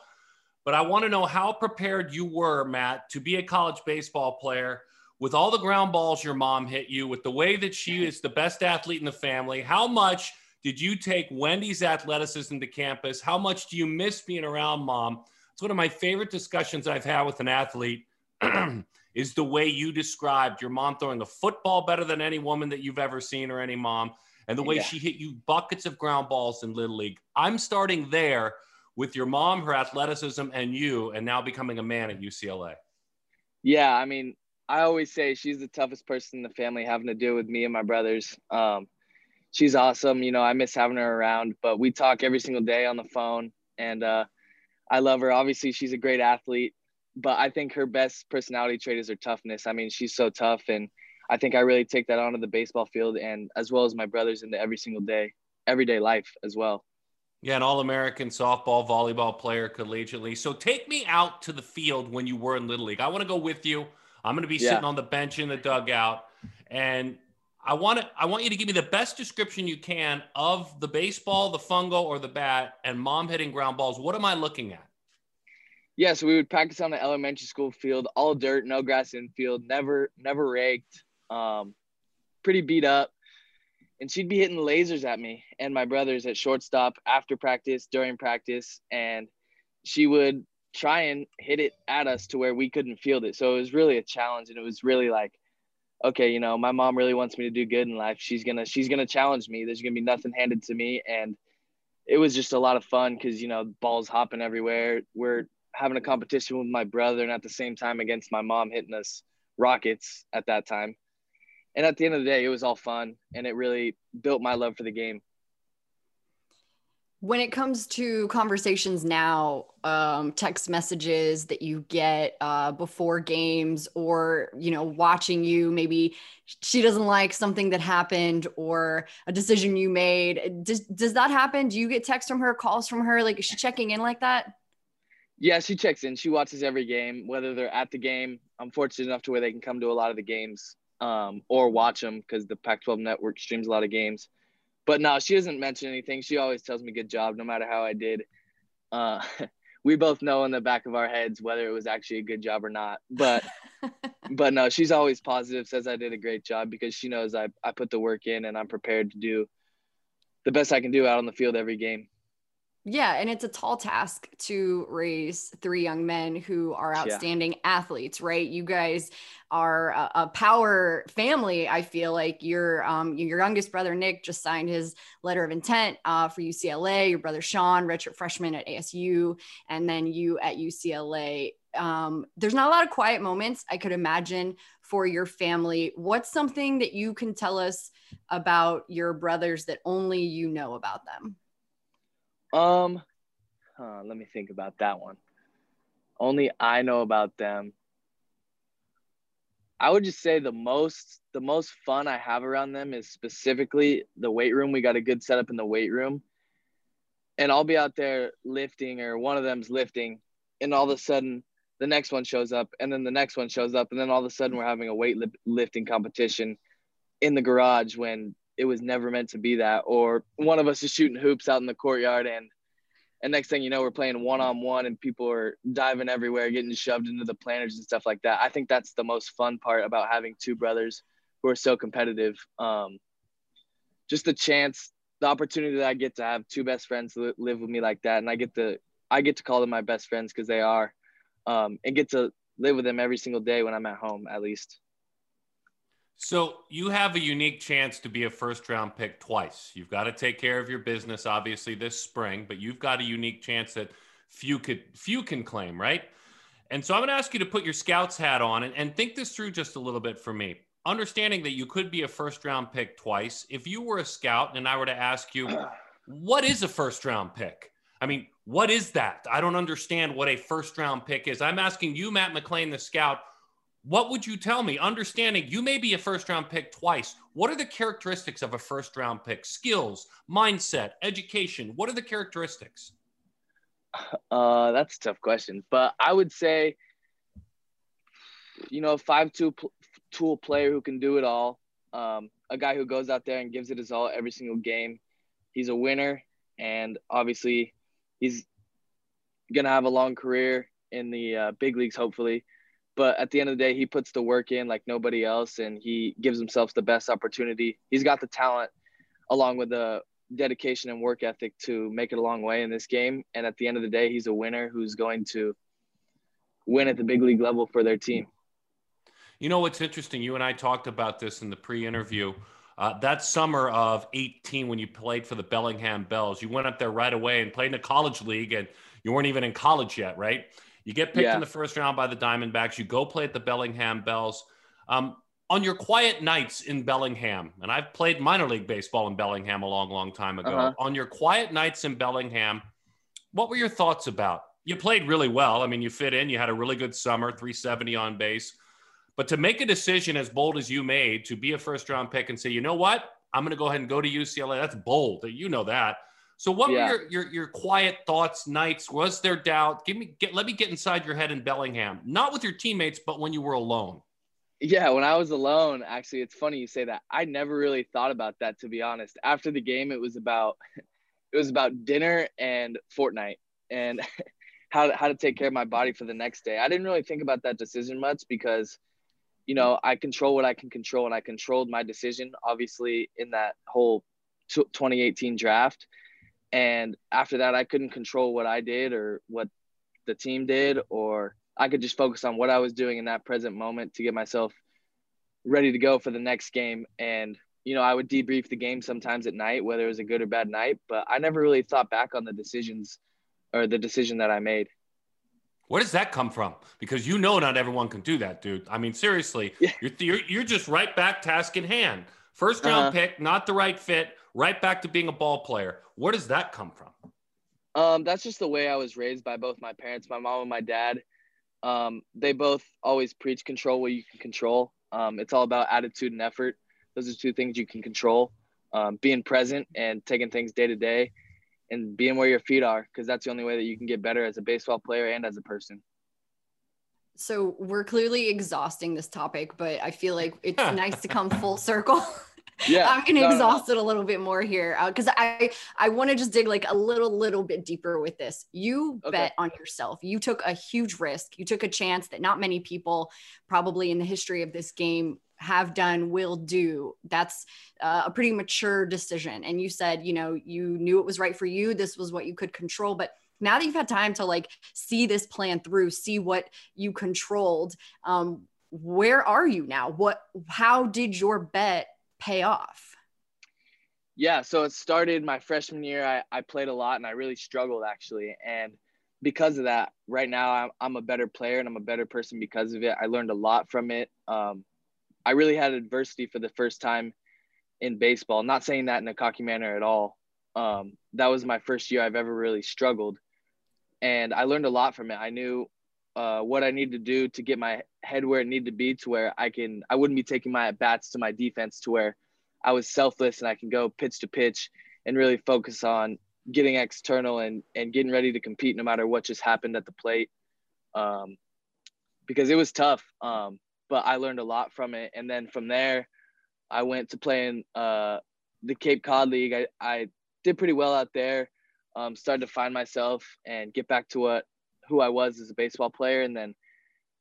But I want to know how prepared you were, Matt, to be a college baseball player with all the ground balls your mom hit you, with the way that she is the best athlete in the family. How much did you take Wendy's athleticism to campus? How much do you miss being around mom? It's one of my favorite discussions I've had with an athlete. is the way you described your mom throwing a football better than any woman that you've ever seen or any mom, and the way yeah. she hit you buckets of ground balls in Little League. I'm starting there with your mom, her athleticism, and you, and now becoming a man at UCLA. Yeah, I mean, I always say she's the toughest person in the family having to deal with me and my brothers. Um, she's awesome. You know, I miss having her around, but we talk every single day on the phone and uh, I love her. Obviously, she's a great athlete, but I think her best personality trait is her toughness. I mean, she's so tough and I think I really take that onto the baseball field and as well as my brothers into every single day, everyday life as well. Yeah, an All American softball, volleyball player collegiately. So take me out to the field when you were in Little League. I want to go with you. I'm going to be yeah. sitting on the bench in the dugout. And I want to I want you to give me the best description you can of the baseball, the fungo, or the bat, and mom hitting ground balls. What am I looking at? Yeah, so we would practice on the elementary school field, all dirt, no grass infield, never never raked, um, pretty beat up. And she'd be hitting lasers at me and my brothers at shortstop after practice, during practice, and she would try and hit it at us to where we couldn't field it. So it was really a challenge, and it was really like okay, you know, my mom really wants me to do good in life. She's gonna she's gonna challenge me. There's gonna be nothing handed to me, and it was just a lot of fun because you know balls hopping everywhere. We're having a competition with my brother, and at the same time against my mom hitting us rockets at that time. And at the end of the day, it was all fun, and it really built my love for the game when it comes to conversations now um, text messages that you get uh, before games or you know watching you maybe she doesn't like something that happened or a decision you made does, does that happen? Do you get texts from her calls from her? Like is she checking in like that? Yeah she checks in. She watches every game whether they're at the game. I'm fortunate enough to where they can come to a lot of the games um, or watch them because the pac 12 network streams a lot of games but no, she doesn't mention anything. She always tells me good job, no matter how I did. Uh, we both know in the back of our heads whether it was actually a good job or not. But but no, she's always positive, says I did a great job because she knows I, I put the work in and I'm prepared to do the best I can do out on the field every game. Yeah, and it's a tall task to raise three young men who are outstanding yeah. athletes, right? You guys are a, a, power family. I feel like your um, your youngest brother Nick just signed his letter of intent uh, for UCLA. Your brother Sean, redshirt freshman at ASU, and then you at UCLA. Um, there's not a lot of quiet moments I could imagine for your family. What's something that you can tell us about your brothers that only you know about them? Um, let me think about that one. Only I know about them. I would just say the most the most fun I have around them is specifically the weight room. We got a good setup in the weight room. And I'll be out there lifting or one of them's lifting and all of a sudden the next one shows up and then the next one shows up and then all of a sudden we're having a weight lifting competition in the garage when it was never meant to be that or one of us is shooting hoops out in the courtyard and and next thing you know we're playing one on one and people are diving everywhere getting shoved into the planters and stuff like that. I think that's the most fun part about having two brothers who are so competitive. Um, just the chance the opportunity that i get to have two best friends live with me like that. And i get to i get to call them my best friends because they are um, and get to live with them every single day when i'm at home at least so you have a unique chance to be a first round pick twice. You've got to take care of your business, obviously, this spring, but you've got a unique chance that few could few can claim, right? And so I'm going to ask you to put your scouts hat on and, and think this through just a little bit for me. Understanding that you could be a first round pick twice. If you were a scout and I were to ask you, what is a first round pick? I mean, what is that? I don't understand what a first round pick is. I'm asking you, Matt McLain, the scout, what would you tell me? Understanding you may be a first round pick twice. What are the characteristics of a first round pick? Skills, mindset, education. What are the characteristics? Uh, that's a tough question, but I would say, you know, a five-two tool player who can do it all. Um, a guy who goes out there and gives it his all every single game. He's a winner, and obviously, he's gonna have a long career in the uh, big leagues, hopefully but at the end of the day, he puts the work in like nobody else, and he gives himself the best opportunity. He's got the talent, along with the dedication and work ethic to make it a long way in this game. And at the end of the day, he's a winner who's going to win at the big league level for their team. You know what's interesting? You and I talked about this in the pre-interview. Uh, that summer of 18, when you played for the Bellingham Bells, you went up there right away and played in a college league, and you weren't even in college yet, right? You get picked yeah. in the first round by the Diamondbacks. You go play at the Bellingham Bells. Um, on your quiet nights in Bellingham, and I've played minor league baseball in Bellingham a long, long time ago. Uh-huh. On your quiet nights in Bellingham, what were your thoughts about? You played really well. I mean, you fit in. You had a really good summer, 370 on base. But to make a decision as bold as you made to be a first round pick and say, you know what, I'm going to go ahead and go to UCLA. That's bold. You know that. So what yeah. were your, your, your quiet thoughts, nights? Was there doubt? Give me get let me get inside your head in Bellingham, not with your teammates, but when you were alone. Yeah, when I was alone, actually, it's funny you say that. I never really thought about that to be honest. After the game, it was about it was about dinner and Fortnite and how to, how to take care of my body for the next day. I didn't really think about that decision much because you know, I control what I can control and I controlled my decision obviously in that whole 2018 draft and after that, I couldn't control what I did or what the team did, or I could just focus on what I was doing in that present moment to get myself ready to go for the next game. And, you know, I would debrief the game sometimes at night, whether it was a good or bad night, but I never really thought back on the decisions or the decision that I made. Where does that come from? Because you know not everyone can do that, dude. I mean, seriously, yeah. you're, you're, you're just right back task in hand. First round uh-huh. pick, not the right fit right back to being a ball player. Where does that come from? Um, that's just the way I was raised by both my parents, my mom and my dad. Um, they both always preach control what you can control. Um, it's all about attitude and effort. Those are two things you can control. Um, being present and taking things day to day and being where your feet are, because that's the only way that you can get better as a baseball player and as a person. So we're clearly exhausting this topic, but I feel like it's nice to come full circle. Yeah i'm gonna no, exhaust no, it a little bit more here because uh, i i want to just dig like a little little bit deeper with this. You okay. bet on yourself. You took a huge risk. You took a chance that not many people probably in the history of this game have done will do. That's uh, a pretty mature decision. And you said you know you knew it was right for you. This was what you could control. But now that you've had time to like see this plan through see what you controlled um where are you now? What how did your bet pay off? Yeah, so it started my freshman year. I, I played a lot and I really struggled actually. And because of that, right now I'm, I'm a better player and I'm a better person because of it. I learned a lot from it. Um, I really had adversity for the first time in baseball. Not saying that in a cocky manner at all. Um, that was my first year I've ever really struggled. And I learned a lot from it. I knew uh, what I need to do to get my head where it needed to be to where I can I wouldn't be taking my at bats to my defense to where I was selfless and I can go pitch to pitch and really focus on getting external and and getting ready to compete no matter what just happened at the plate. Um, because it was tough. Um, but I learned a lot from it. And then from there, I went to play in uh, the Cape Cod League. I, I did pretty well out there. Um, started to find myself and get back to what who I was as a baseball player. And then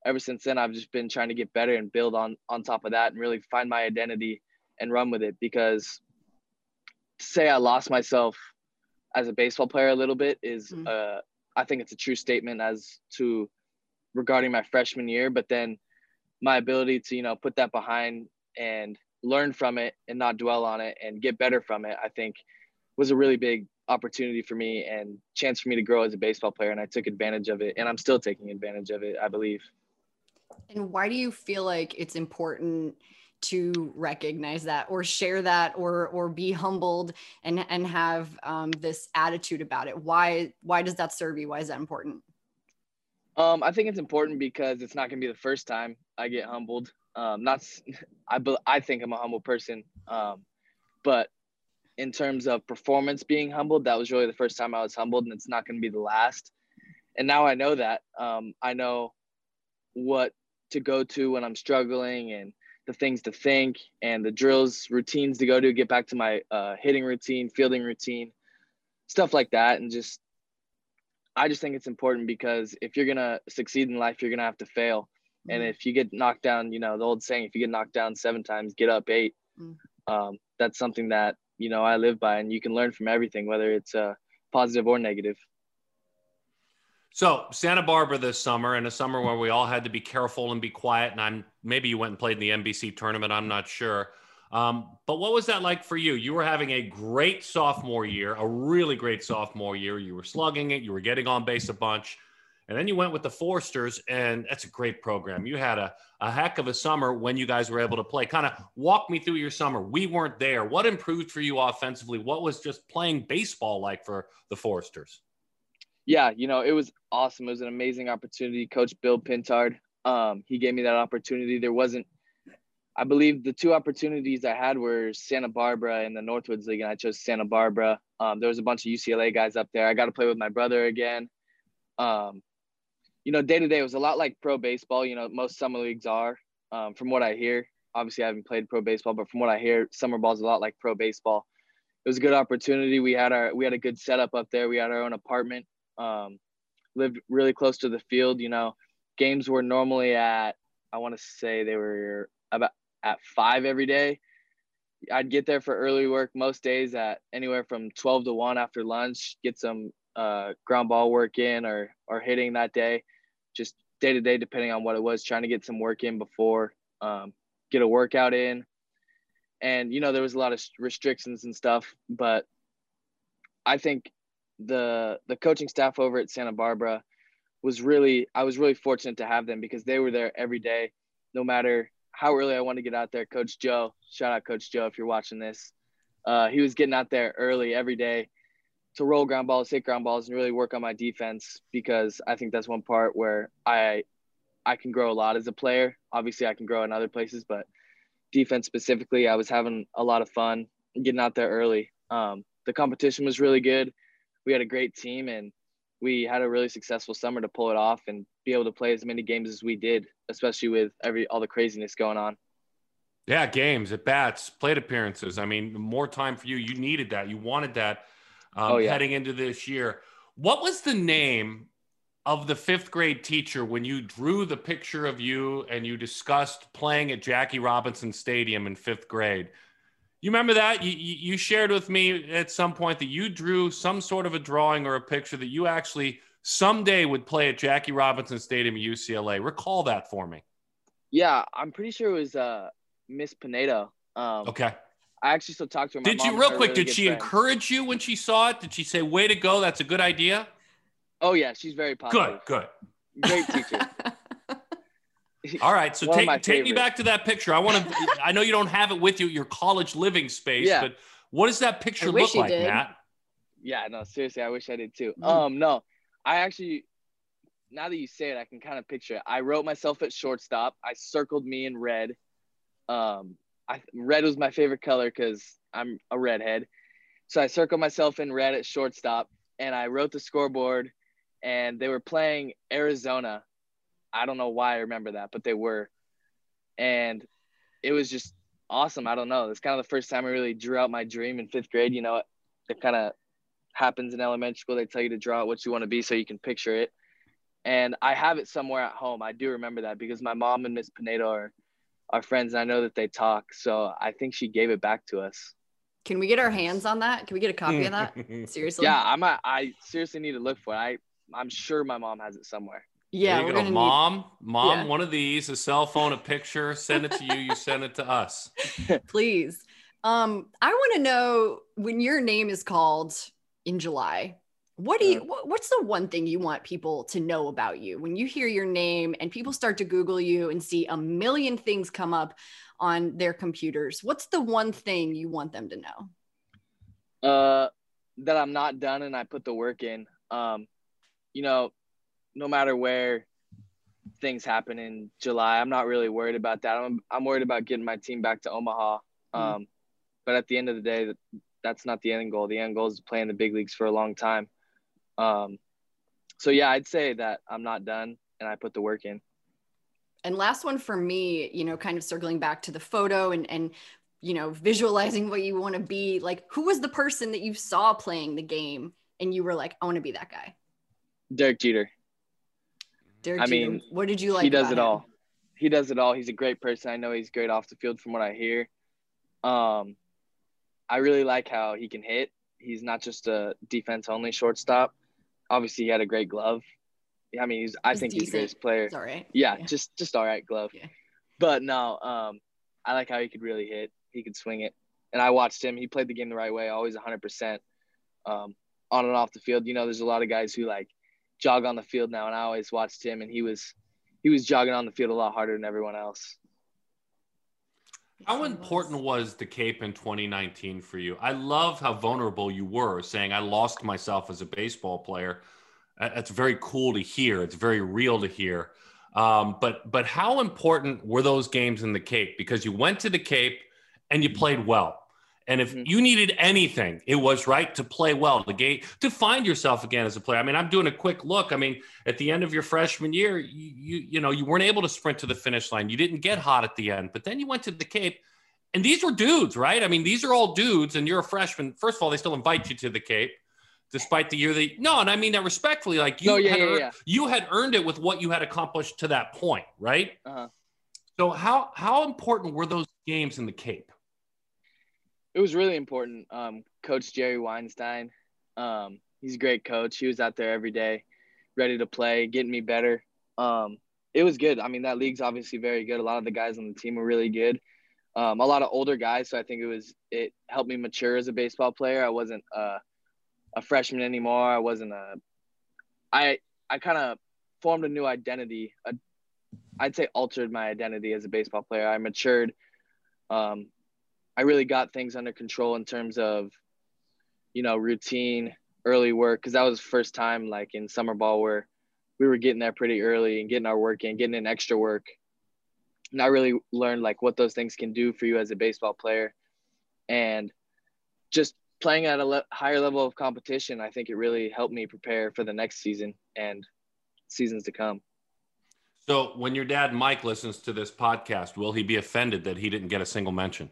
ever since then, I've just been trying to get better and build on on top of that and really find my identity and run with it. Because to say I lost myself as a baseball player a little bit is, mm-hmm. uh, I think it's a true statement as to regarding my freshman year. But then my ability to you know put that behind and learn from it and not dwell on it and get better from it, I think was a really big opportunity for me and chance for me to grow as a baseball player. And I took advantage of it and I'm still taking advantage of it, I believe. And why do you feel like it's important to recognize that or share that or or be humbled and and have um, this attitude about it? Why why does that serve you? Why is that important? Um, I think it's important because it's not going to be the first time I get humbled. Um, not, I, I think I'm a humble person. Um, but in terms of performance being humbled, that was really the first time I was humbled, and it's not going to be the last. And now I know that. Um, I know what to go to when I'm struggling, and the things to think, and the drills, routines to go to, get back to my uh, hitting routine, fielding routine, stuff like that, and just I just think it's important because if you're gonna succeed in life, you're gonna have to fail. Mm-hmm. And if you get knocked down, you know the old saying: if you get knocked down seven times, get up 8 mm-hmm. um, that's something that you know I live by, and you can learn from everything, whether it's uh, positive or negative. So Santa Barbara this summer, and a summer where we all had to be careful and be quiet. And I'm maybe you went and played in the NBC tournament. I'm not sure. Um, but what was that like for you? You were having a great sophomore year, a really great sophomore year. You were slugging it, you were getting on base a bunch. And then you went with the Foresters, and that's a great program. You had a, a heck of a summer when you guys were able to play. Kind of walk me through your summer. We weren't there. What improved for you offensively? What was just playing baseball like for the Foresters? Yeah, you know, it was awesome. It was an amazing opportunity. Coach Bill Pintard, um, he gave me that opportunity. There wasn't I believe the two opportunities I had were Santa Barbara and the Northwoods League, and I chose Santa Barbara. Um, there was a bunch of UCLA guys up there. I got to play with my brother again. Um, you know, day to day it was a lot like pro baseball. You know, most summer leagues are, um, from what I hear. Obviously, I haven't played pro baseball, but from what I hear, summer ball is a lot like pro baseball. It was a good opportunity. We had our we had a good setup up there. We had our own apartment. Um, lived really close to the field. You know, games were normally at I want to say they were about at five every day. I'd get there for early work most days at anywhere from 12 to 1 after lunch, get some uh, ground ball work in or, or hitting that day, just day to day, depending on what it was, trying to get some work in before, um, get a workout in. And, you know, there was a lot of restrictions and stuff, but I think the the coaching staff over at Santa Barbara was really I was really fortunate to have them because they were there every day, no matter how early I want to get out there. Coach Joe, shout out Coach Joe if you're watching this. Uh, he was getting out there early every day to roll ground balls, hit ground balls, and really work on my defense because I think that's one part where I I can grow a lot as a player. Obviously, I can grow in other places, but defense specifically, I was having a lot of fun getting out there early. Um, the competition was really good. We had a great team, and we had a really successful summer to pull it off and be able to play as many games as we did, especially with every all the craziness going on. Yeah, games at bats, plate appearances. I mean, more time for you. You needed that. You wanted that um, oh, yeah. heading into this year. What was the name of the fifth grade teacher when you drew the picture of you and you discussed playing at Jackie Robinson Stadium in fifth grade? You remember that? You, you shared with me at some point that you drew some sort of a drawing or a picture that you actually someday would play at Jackie Robinson Stadium at UCLA. Recall that for me. Yeah, I'm pretty sure it was uh, Miss Pineda. Um, okay. I actually still talk to her. My did you real quick? Really did she friend. encourage you when she saw it? Did she say, "Way to go! That's a good idea"? Oh yeah, she's very positive. Good, good. Great teacher. All right, so take take me back to that picture. I want to. I know you don't have it with you, your college living space, yeah. but what does that picture look like, did. Matt? Yeah, no, seriously, I wish I did too. Mm. Um, no, I actually now that you say it, I can kind of picture it. I wrote myself at shortstop. I circled me in red. Um, I red was my favorite color because I'm a redhead. So I circled myself in red at shortstop, and I wrote the scoreboard. And they were playing Arizona. I don't know why I remember that, but they were, and it was just awesome. I don't know. It's kind of the first time I really drew out my dream in fifth grade. You know, it kind of happens in elementary school. They tell you to draw what you want to be so you can picture it. And I have it somewhere at home. I do remember that because my mom and Miss Pinedo are, are friends and I know that they talk. So I think she gave it back to us. Can we get our hands on that? Can we get a copy of that? Seriously? Yeah, I'm a, I seriously need to look for it. I I'm sure my mom has it somewhere. Yeah, There you we're go. gonna mom, mom, Yeah. one of these, a cell phone, a picture, send it to you, you send it to us. please. Um, I want to know when your name is called in July. What do you? What's the one thing you want people to know about you when you hear your name and people start to Google you and see a million things come up on their computers? What's the one thing you want them to know? Uh, that I'm not done and I put the work in. Um, you know, no matter where things happen in July, I'm not really worried about that. I'm I'm worried about getting my team back to Omaha. Um, but at the end of the day, that's not the end goal. The end goal is to play in the big leagues for a long time. Um, so yeah, I'd say that I'm not done and I put the work in. And last one for me, you know, kind of circling back to the photo and and you know, visualizing what you want to be. Like, who was the person that you saw playing the game and you were like, I want to be that guy? Derek Jeter. Derek I Jeter, mean, what did you like? he does it him? all. He does it all. He's a great person. I know he's great off the field from what I hear. Um, I really like how he can hit. He's not just a defense only shortstop. Obviously, he had a great glove. I mean, he's I He's think he's the decent. greatest player. It's all right. Yeah, Yeah. just just all right glove. Yeah. But no, um, I like how he could really hit. He could swing it, and I watched him. He played the game the right way, always 100 percent, um, on and off the field. You know, there's a lot of guys who like jog on the field now, and I always watched him, and he was he was jogging on the field a lot harder than everyone else. How important was. the Cape in 2019 for you? I love how vulnerable you were, saying I lost myself as a baseball player. That's very cool to hear. It's very real to hear. Um, but but how important were those games in the Cape? Because you went to the Cape and you played well. And if Mhm. you needed anything, it was right to play well, to game, to find yourself again as a player. I mean, I'm doing a quick look. I mean, at the end of your freshman year, you you, you know you weren't able to sprint to the finish line. You didn't get hot at the end, but then you went to the Cape, and these were dudes, right? I mean, these are all dudes, and you're a freshman. First of all, they still invite you to the Cape, despite the year that no, and I mean that respectfully. Like you No, yeah, had yeah, earned, yeah. you had earned it with what you had accomplished to that point, right? Uh-huh. So how how important were those games in the Cape? It was really important. Um, coach Jerry Weinstein, um, he's a great coach. He was out there every day, ready to play, getting me better. Um, it was good. I mean, that league's obviously very good. A lot of the guys on the team were really good. Um, a lot of older guys, so I think it was it helped me mature as a baseball player. I wasn't uh, a freshman anymore. I wasn't a. I I kind of formed a new identity. I'd say altered my identity as a baseball player. I matured. Um, I really got things under control in terms of, you know, routine, early work, because that was the first time like in summer ball where we were getting there pretty early and getting our work in, getting in extra work. And I really learned like what those things can do for you as a baseball player, and just playing at a le- higher level of competition. I think it really helped me prepare for the next season and seasons to come. So when your dad Mike listens to this podcast, will he be offended that he didn't get a single mention?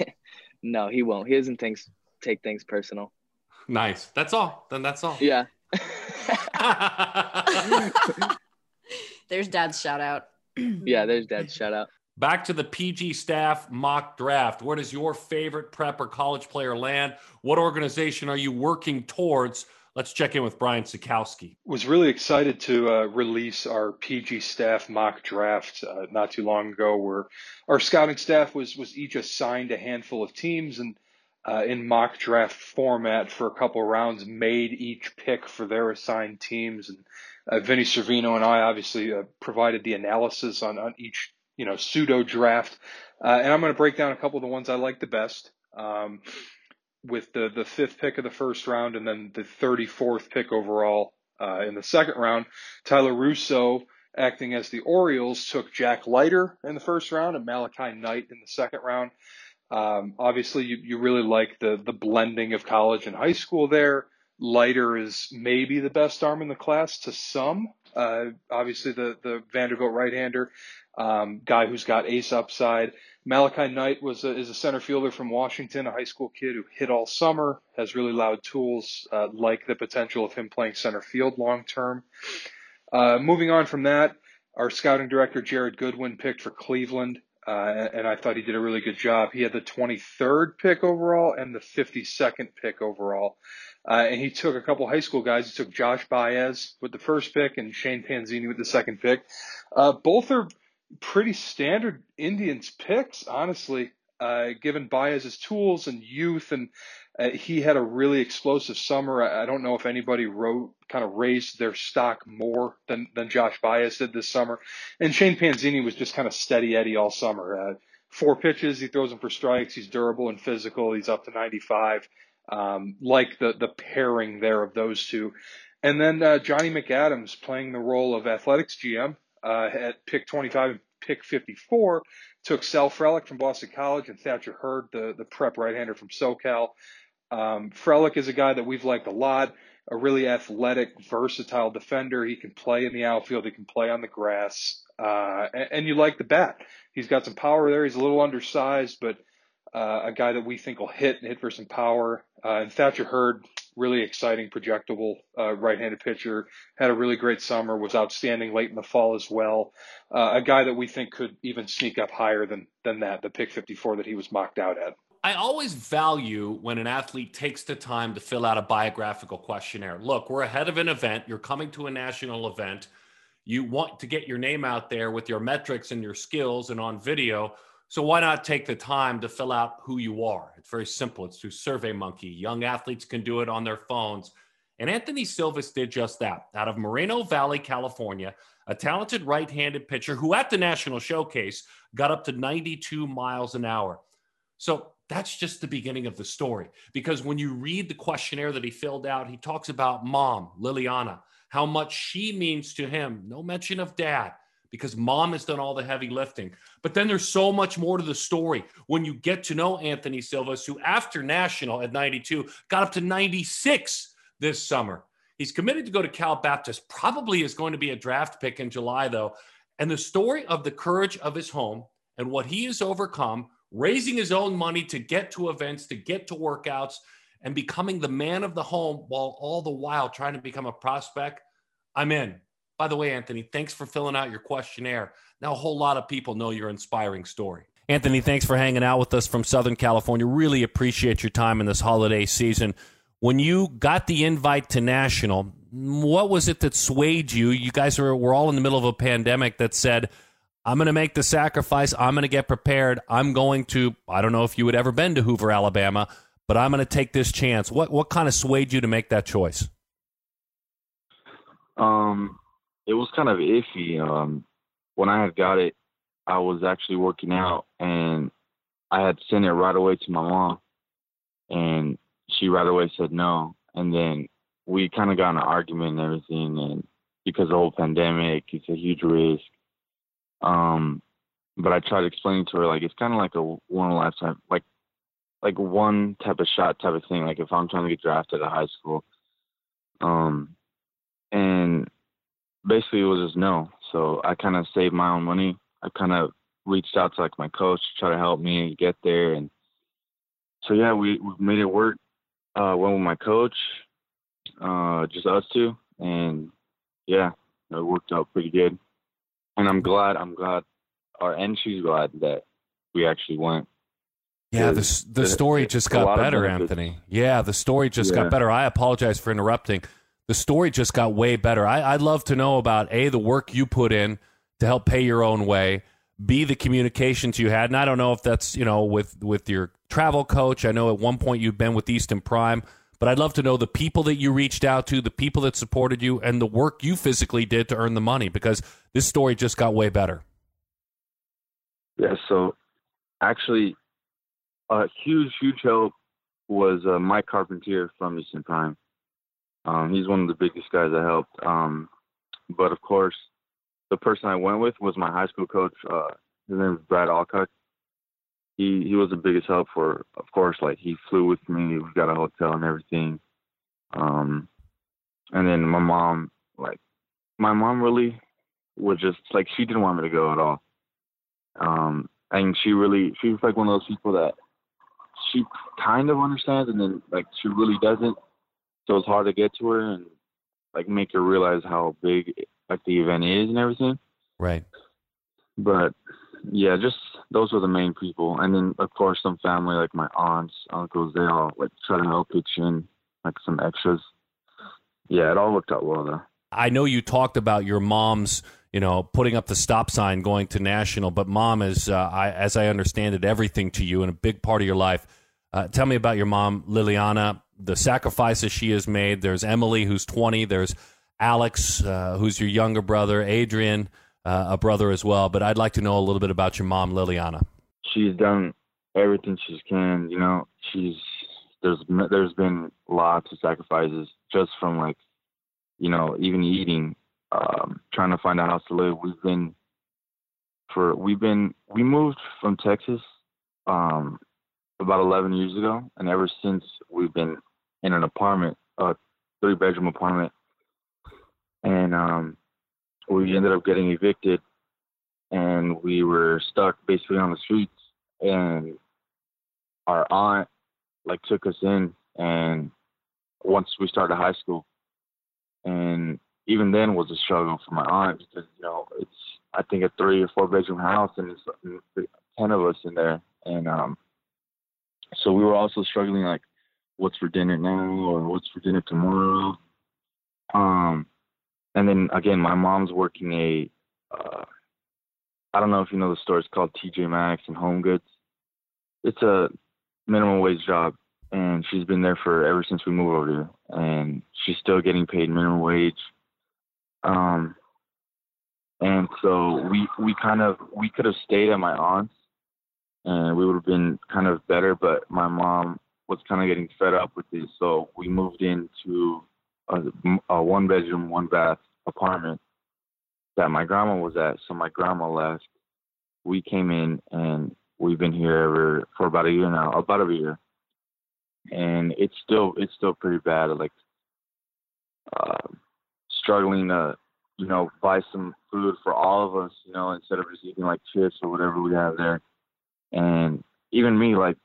No, he won't. He doesn't things take things personal. Nice. That's all. Then that's all. Yeah. There's dad's shout out. yeah, there's dad's Shout out. Back to the PG staff mock draft. Where does your favorite prep or college player land? What organization are you working towards? Let's check in with Brian Sakowski. was really excited to uh, release our PG staff mock draft uh, not too long ago, where our scouting staff was was each assigned a handful of teams and uh, in mock draft format for a couple rounds made each pick for their assigned teams. And uh, Vinnie Cervino and I obviously uh, provided the analysis on, on each you know pseudo draft, uh, and I'm going to break down a couple of the ones I like the best. Um, with the the fifth pick of the first round and then the 34th pick overall Uh, in the second round, Tyler Russo, acting as the Orioles, took Jack Leiter in the first round and Malachi Knight in the second round. Um, obviously, you, you really like the the blending of college and high school there. Leiter is maybe the best arm in the class to some. Uh, obviously, the the Vanderbilt right-hander, um, guy who's got ace upside. Malachi Knight was a, is a center fielder from Washington, a high school kid who hit all summer, has really loud tools, uh, like the potential of him playing center field long term. Uh, moving on from that, our scouting director Jered Goodwin picked for Cleveland, uh, and I thought he did a really good job. He had the 23rd pick overall and the 52nd pick overall. Uh, and he took a couple high school guys. He took Josh Baez with the first pick and Shane Panzini with the second pick. Uh, both are pretty standard Indians picks, honestly, uh, given Baez's tools and youth. And uh, he had a really explosive summer. I, I don't know if anybody wrote, kind of raised their stock more than, than Josh Baez did this summer. And Shane Panzini was just kind of steady Eddie all summer. Uh, four pitches, he throws them for strikes. He's durable and physical. He's up to 95 um, like the the pairing there of those two. And then uh, Johnny McAdams playing the role of athletics GM uh, at pick 25 and pick 54 took Sal Frelick from Boston College and Thatcher Hurd, the the prep right-hander from SoCal. Um, Frelick is a guy that we've liked a lot. A really athletic, versatile defender. He can play in the outfield. He can play on the grass. Uh, and, and you like the bat. He's got some power there. He's a little undersized, but uh, a guy that we think will hit and hit for some power. Uh, and Thatcher Hurd, really exciting, projectable uh, right-handed pitcher. Had a really great summer. Was outstanding late in the fall as well. Uh, a guy that we think could even sneak up higher than than that, the pick 54 that he was mocked out at. I always value when an athlete takes the time to fill out a biographical questionnaire. Look, we're ahead of an event. You're coming to a national event. You want to get your name out there with your metrics and your skills and on video so why not take the time to fill out who you are? It's very simple. It's through SurveyMonkey. Young athletes can do it on their phones. And Anthony Silvas did just that. Out of Moreno Valley, California, a talented right-handed pitcher who at the national showcase got up to 92 miles an hour. So that's just the beginning of the story. Because when you read the questionnaire that he filled out, he talks about mom, Liliana, how much she means to him. No mention of dad because mom has done all the heavy lifting. But then there's so much more to the story when you get to know Anthony Silvas, who after national at 92 got up to 96 this summer. He's committed to go to Cal Baptist, probably is going to be a draft pick in July, though. And the story of the courage of his home and what he has overcome, raising his own money to get to events, to get to workouts, and becoming the man of the home while all the while trying to become a prospect. I'm in. By the way, Anthony, thanks for filling out your questionnaire. Now, a whole lot of people know your inspiring story. Anthony, thanks for hanging out with us from Southern California. Really appreciate your time in this holiday season. When you got the invite to National, what was it that swayed you? You guys were, were all in the middle of a pandemic that said, I'm going to make the sacrifice. I'm going to get prepared. I'm going to, I don't know if you had ever been to Hoover, Alabama, but I'm going to take this chance. What, what kind of swayed you to make that choice? Um, it was kind of iffy. Um, when I had got it, I was actually working out and I had sent it right away to my mom, and she right away said no. And then we kind of got in an argument and everything, and because of the whole pandemic, it's a huge risk. Um, but I tried explaining to her like it's kind of like a one lifetime, like like one type of shot type of thing. Like if I'm trying to get drafted at high school, um, and basically it was just no. So I kind of saved my own money. I kind of reached out to like my coach to try to help me get there, and so yeah, we, we made it work. Uh, went with my coach, uh, just us two, and yeah, it worked out pretty good. And I'm glad. I'm glad, or and she's glad that we actually went. Yeah, the the story just got better, Anthony. Yeah, the story just yeah. got better. I apologize for interrupting the story just got way better. I, would love to know about A, the work you put in to help pay your own way, B, the communications you had. And I don't know if that's, you know, with, with your travel coach. I know at one point you've been with Easton Prime, but I'd love to know the people that you reached out to, the people that supported you, and the work you physically did to earn the money because this story just got way better. Yeah, so actually, a huge, huge help was uh, Mike Carpentier from Easton Prime Um, he's one of the biggest guys I helped. Um, but of course, the person I went with was my high school coach. Uh, his name is Brad Alcock. He he was the biggest help for, of course. Like he flew with me. We got a hotel and everything. Um, and then my mom, like my mom, really was just like she didn't want me to go at all. Um, and she really she was like one of those people that she kind of understands and then like she really doesn't. So it's hard to get to her and like make her realize how big like the event is and everything. Right. But yeah, just those were the main people, and then of course some family like my aunts, uncles. They all like try to help pitch in like some extras. Yeah, it all worked out well though. I know you talked about your mom's, you know, putting up the stop sign going to national, but mom is, uh, I, as I understand it, everything to you and a big part of your life. Uh, tell me about your mom, Liliana, the sacrifices she has made. There's Emily, who's 20. There's Alex, uh, who's your younger brother. Adrian, uh, a brother as well. But I'd like to know a little bit about your mom, Liliana. She's done everything she can. You know, she's there's there's been lots of sacrifices just from like, you know, even eating, um, trying to find a house to live. We've been for we've been we moved from Texas um, about 11 years ago, and ever since we've been in an apartment, a three bedroom apartment, and um, we ended up getting evicted, and we were stuck basically on the streets, and our aunt like took us in, and once we started high school, and even then was a struggle for my aunt because you know it's I think a three or four bedroom house and it's ten of us in there, and um, so we were also struggling like what's for dinner now or what's for dinner tomorrow. Um, and then again, my mom's working a uh, I don't know if you know the store. It's called TJ Maxx and Home Goods. It's a minimum wage job, and she's been there for ever since we moved over here, and she's still getting paid minimum wage. Um, and so we we kind of we could have stayed at my aunt's, and we would have been kind of better, but my mom was kind of getting fed up with this, so we moved into a, a one bedroom, one bath apartment that my grandma was at. So my grandma left. We came in and we've been here ever for about a year now, about a year. And it's still it's still pretty bad. Like uh, struggling to you know buy some food for all of us, you know, instead of just eating like chips or whatever we have there. And even me, like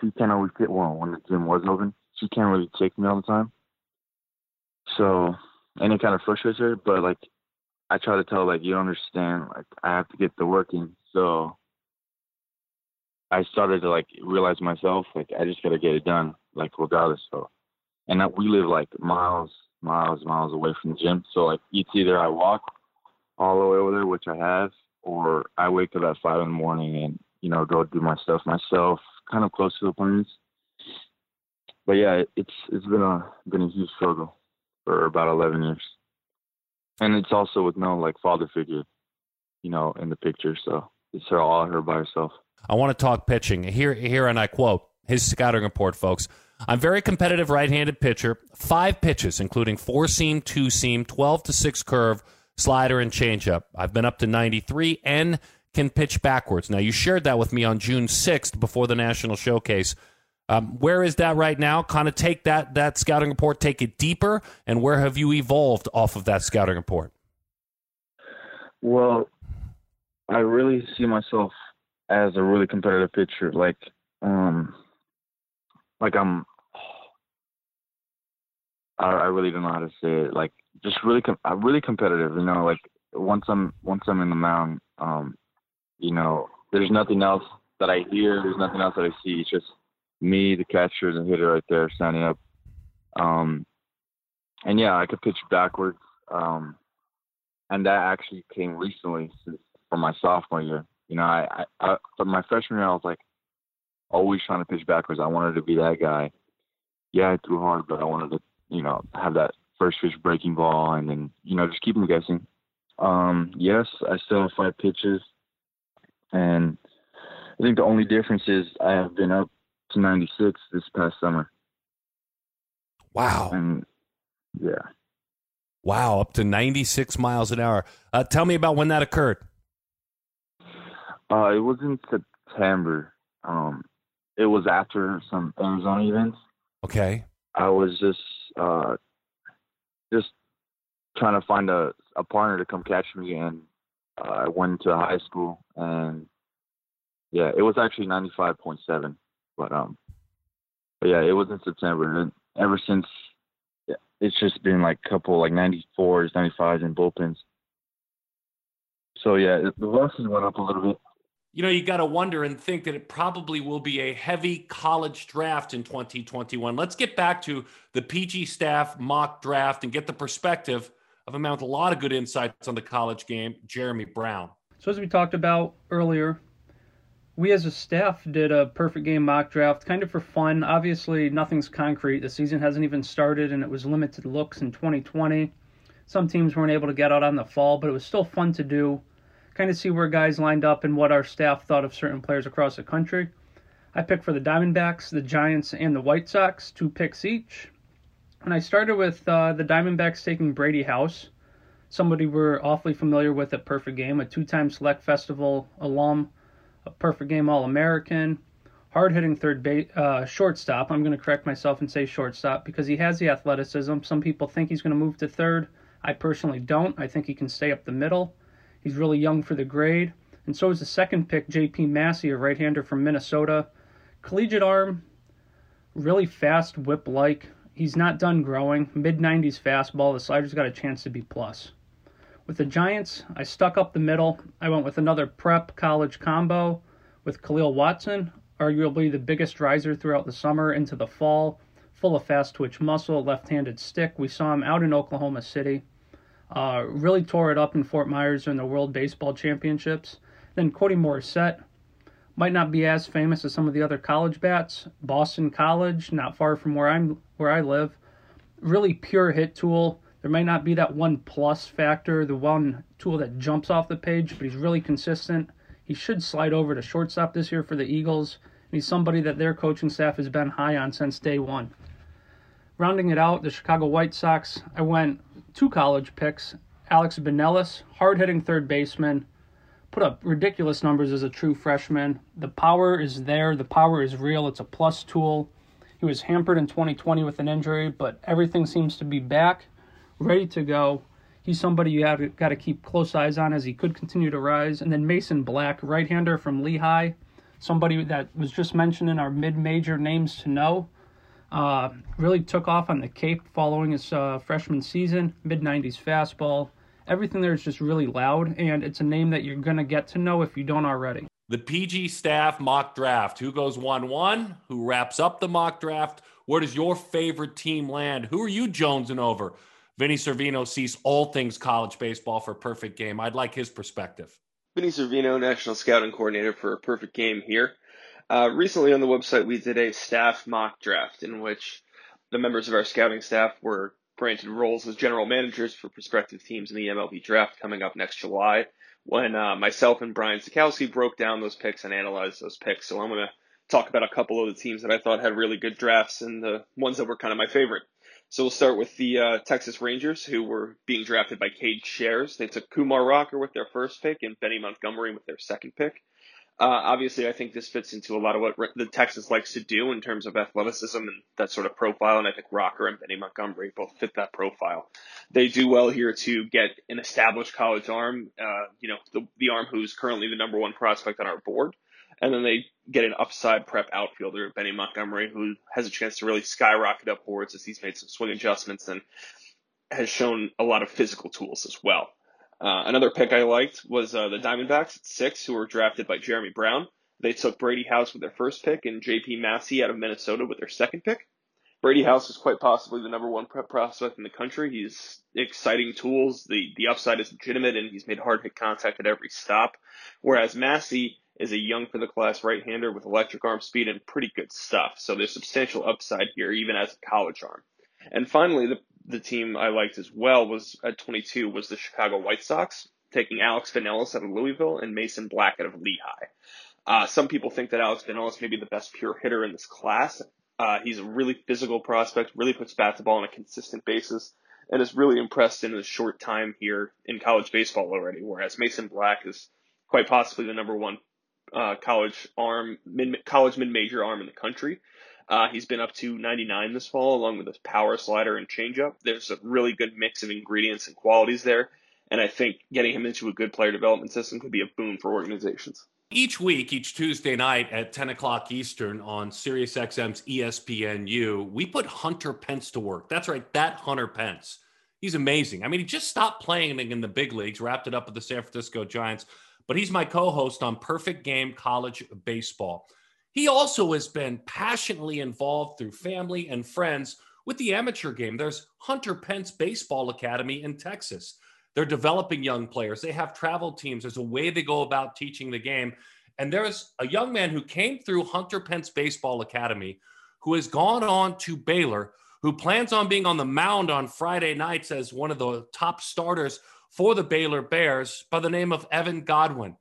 she can't always get well when the gym was open. She can't really take me all the time. So, and it kind of frustrates her. But like, I try to tell like, you understand. Like, I have to get the work in. So, I started to like realize myself, like, I just gotta get it done, like, regardless. So, and that we live like miles, miles, miles away from the gym. So, like, it's either I walk all the way over there, which I have, or I wake up at five in the morning and you know go do my stuff myself, kind of close to the planes. But yeah, it's it's been a been a huge struggle for about 11 years. And it's also with no like father figure, you know, in the picture. So it's her all her by herself. I want to talk pitching. Here, here, and I quote his scouting report, folks. I'm very competitive right-handed pitcher. Five pitches, including four seam, two seam, 12 to six curve, slider, and changeup. I've been up to 93 and can pitch backwards. Now, you shared that with me on June 6th before the national showcase. Um, where is that right now? Kind of take that that scouting report, take it deeper, and where have you evolved off of that scouting report? Well, I really see myself as a really competitive pitcher. Like, um, like I'm. I, I really don't know how to say it. Like, just really, com- I'm really competitive. You know, like once I'm once I'm in the mound, um, you know, there's nothing else that I hear. There's nothing else that I see. It's just me, the catcher, and the hitter right there standing up. Um, and yeah, I could pitch backwards. Um, and that actually came recently since from my sophomore year. You know, I, I, I from my freshman year, I was like always trying to pitch backwards. I wanted to be that guy. Yeah, I threw hard, but I wanted to, you know, have that first pitch breaking ball and then, you know, just keep them guessing. Um, yes, I still have five pitches. And I think the only difference is I have been up to 96 this past summer. Wow. And Yeah. Wow, up to 96 miles an hour. Uh, tell me about when that occurred. Uh, it was in September. Um, it was after some Arizona events. Okay. I was just uh, just trying to find a, a partner to come catch me, and I went to high school, and yeah, it was actually 95.7, but um, but yeah, it was in September, and ever since, yeah, it's just been like a couple like 94s, 95s, and bullpens. So yeah, the velocity went up a little bit. You know, you got to wonder and think that it probably will be a heavy college draft in 2021. Let's get back to the PG staff mock draft and get the perspective man with a lot of good insights on the college game, Jheremy Brown. So, as we talked about earlier, we as a staff did a perfect game mock draft kind of for fun. Obviously, nothing's concrete. The season hasn't even started and it was limited looks in 2020. Some teams weren't able to get out on the fall, but it was still fun to do kind of see where guys lined up and what our staff thought of certain players across the country. I picked for the Diamondbacks, the Giants, and the White Sox, two picks each. And I started with uh, the Diamondbacks taking Brady House, somebody we're awfully familiar with at Perfect Game, a two time Select Festival alum, a Perfect Game All American, hard hitting third base, uh, shortstop. I'm going to correct myself and say shortstop because he has the athleticism. Some people think he's going to move to third. I personally don't. I think he can stay up the middle. He's really young for the grade. And so is the second pick, J.P. Massey, a right hander from Minnesota. Collegiate arm, really fast whip like. He's not done growing. Mid 90s fastball. The slider's got a chance to be plus. With the Giants, I stuck up the middle. I went with another prep college combo with Khalil Watson, arguably the biggest riser throughout the summer into the fall, full of fast twitch muscle, left handed stick. We saw him out in Oklahoma City. Uh, really tore it up in Fort Myers during the World Baseball Championships. Then Cody Morissette might not be as famous as some of the other college bats. Boston College, not far from where I'm where I live, really pure hit tool. There might not be that one plus factor, the one tool that jumps off the page, but he's really consistent. He should slide over to shortstop this year for the Eagles. He's somebody that their coaching staff has been high on since day one. Rounding it out, the Chicago White Sox, I went two college picks. Alex Binelas, hard hitting third baseman, put up ridiculous numbers as a true freshman. The power is there, the power is real, it's a plus tool. He was hampered in 2020 with an injury, but everything seems to be back, ready to go. He's somebody you have got to keep close eyes on as he could continue to rise. And then Mason Black, right hander from Lehigh, somebody that was just mentioned in our mid major names to know. Uh, really took off on the Cape following his uh, freshman season. Mid 90s fastball. Everything there is just really loud, and it's a name that you're going to get to know if you don't already. The PG staff mock draft. Who goes 1 1? Who wraps up the mock draft? Where does your favorite team land? Who are you jonesing over? Vinnie Cervino sees all things college baseball for perfect game. I'd like his perspective. Vinnie Cervino, National Scouting Coordinator for perfect game here. Uh, recently on the website, we did a staff mock draft in which the members of our scouting staff were granted roles as general managers for prospective teams in the MLB draft coming up next July. When uh, myself and Brian Sakowski broke down those picks and analyzed those picks, so I'm going to talk about a couple of the teams that I thought had really good drafts and the ones that were kind of my favorite. So we'll start with the uh, Texas Rangers, who were being drafted by Cade Shares. They took Kumar Rocker with their first pick and Benny Montgomery with their second pick. Uh, obviously, I think this fits into a lot of what the Texas likes to do in terms of athleticism and that sort of profile. And I think Rocker and Benny Montgomery both fit that profile. They do well here to get an established college arm, uh, you know, the, the arm who's currently the number one prospect on our board. And then they get an upside prep outfielder, Benny Montgomery, who has a chance to really skyrocket up boards as he's made some swing adjustments and has shown a lot of physical tools as well. Uh, another pick I liked was uh, the Diamondbacks at six, who were drafted by Jheremy Brown. They took Brady House with their first pick and J.P. Massey out of Minnesota with their second pick. Brady House is quite possibly the number one prep prospect in the country. He's exciting tools. The the upside is legitimate, and he's made hard hit contact at every stop. Whereas Massey is a young for the class right-hander with electric arm speed and pretty good stuff. So there's substantial upside here, even as a college arm. And finally, the the team I liked as well was at 22 was the Chicago White Sox, taking Alex Binelas out of Louisville and Mason Black out of Lehigh. Uh, some people think that Alex Binelas may be the best pure hitter in this class. Uh, he's a really physical prospect, really puts bat to ball on a consistent basis. and has really impressed in a short time here in college baseball already. Whereas Mason Black is quite possibly the number one uh, college arm, mid, college mid major arm in the country. Uh, he's been up to 99 this fall, along with his power slider and changeup. There's a really good mix of ingredients and qualities there, and I think getting him into a good player development system could be a boon for organizations. Each week, each Tuesday night at 10 o'clock Eastern on SiriusXM's ESPNU, we put Hunter Pence to work. That's right, that Hunter Pence. He's amazing. I mean, he just stopped playing in the big leagues, wrapped it up with the San Francisco Giants, but he's my co host on Perfect Game College Baseball. He also has been passionately involved through family and friends with the amateur game. There's Hunter Pence Baseball Academy in Texas. They're developing young players. They have travel teams. There's a way they go about teaching the game. And there's a young man who came through Hunter Pence Baseball Academy who has gone on to Baylor, who plans on being on the mound on Friday nights as one of the top starters for the Baylor Bears by the name of Evan Godwin.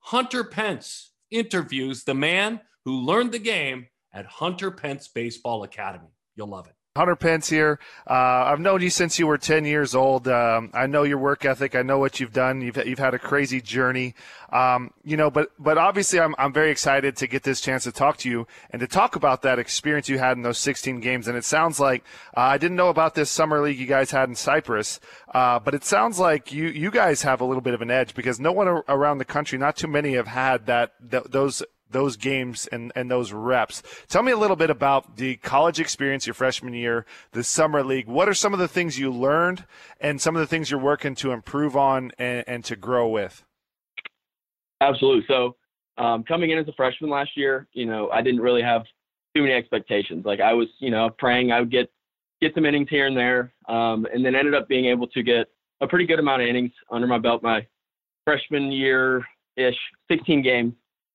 Hunter Pence interviews the man who learned the game at Hunter Pence Baseball Academy. You'll love it. Hunter Pence here. Uh, I've known you since you were 10 years old. Um, I know your work ethic. I know what you've done. You've, you've had a crazy journey. Um, you know, but, but obviously I'm, I'm very excited to get this chance to talk to you and to talk about that experience you had in those 16 games. And it sounds like, uh, I didn't know about this summer league you guys had in Cyprus, uh, but it sounds like you, you guys have a little bit of an edge because no one around the country, not too many have had that, th- those those games and, and those reps. Tell me a little bit about the college experience your freshman year, the summer league. What are some of the things you learned and some of the things you're working to improve on and, and to grow with? Absolutely. So um, coming in as a freshman last year, you know, I didn't really have too many expectations. Like I was, you know, praying I would get get some innings here and there, um, and then ended up being able to get a pretty good amount of innings under my belt my freshman year ish, 16 games.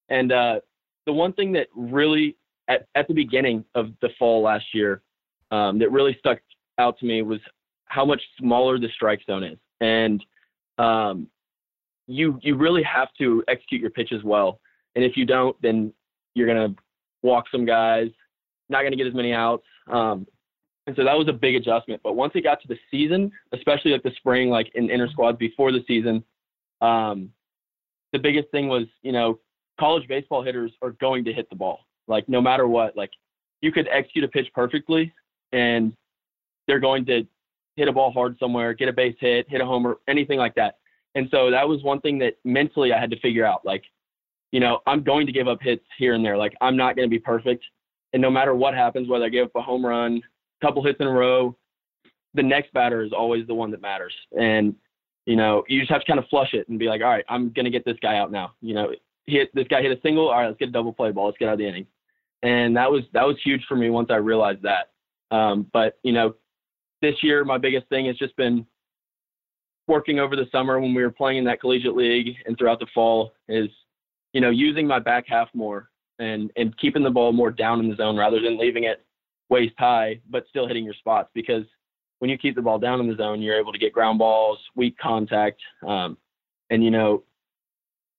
And uh, the one thing that really, at, at the beginning of the fall last year, um, that really stuck out to me was how much smaller the strike zone is. And um, you you really have to execute your pitches well. And if you don't, then you're gonna walk some guys, not gonna get as many outs. Um, and so that was a big adjustment. But once it got to the season, especially like the spring, like in inter squads before the season, um, the biggest thing was you know college baseball hitters are going to hit the ball. Like no matter what, like you could execute a pitch perfectly and they're going to hit a ball hard somewhere, get a base hit, hit a homer, anything like that. And so that was one thing that mentally I had to figure out. Like, you know, I'm going to give up hits here and there. Like I'm not going to be perfect. And no matter what happens, whether I give up a home run, couple hits in a row, the next batter is always the one that matters. And, you know, you just have to kind of flush it and be like, all right, I'm going to get this guy out now. You know, hit this guy hit a single. All right, let's get a double play ball. Let's get out of the inning. And that was that was huge for me once I realized that. Um, but you know, this year my biggest thing has just been working over the summer when we were playing in that collegiate league and throughout the fall is you know using my back half more and and keeping the ball more down in the zone rather than leaving it waist high but still hitting your spots because when you keep the ball down in the zone you're able to get ground balls weak contact um, and you know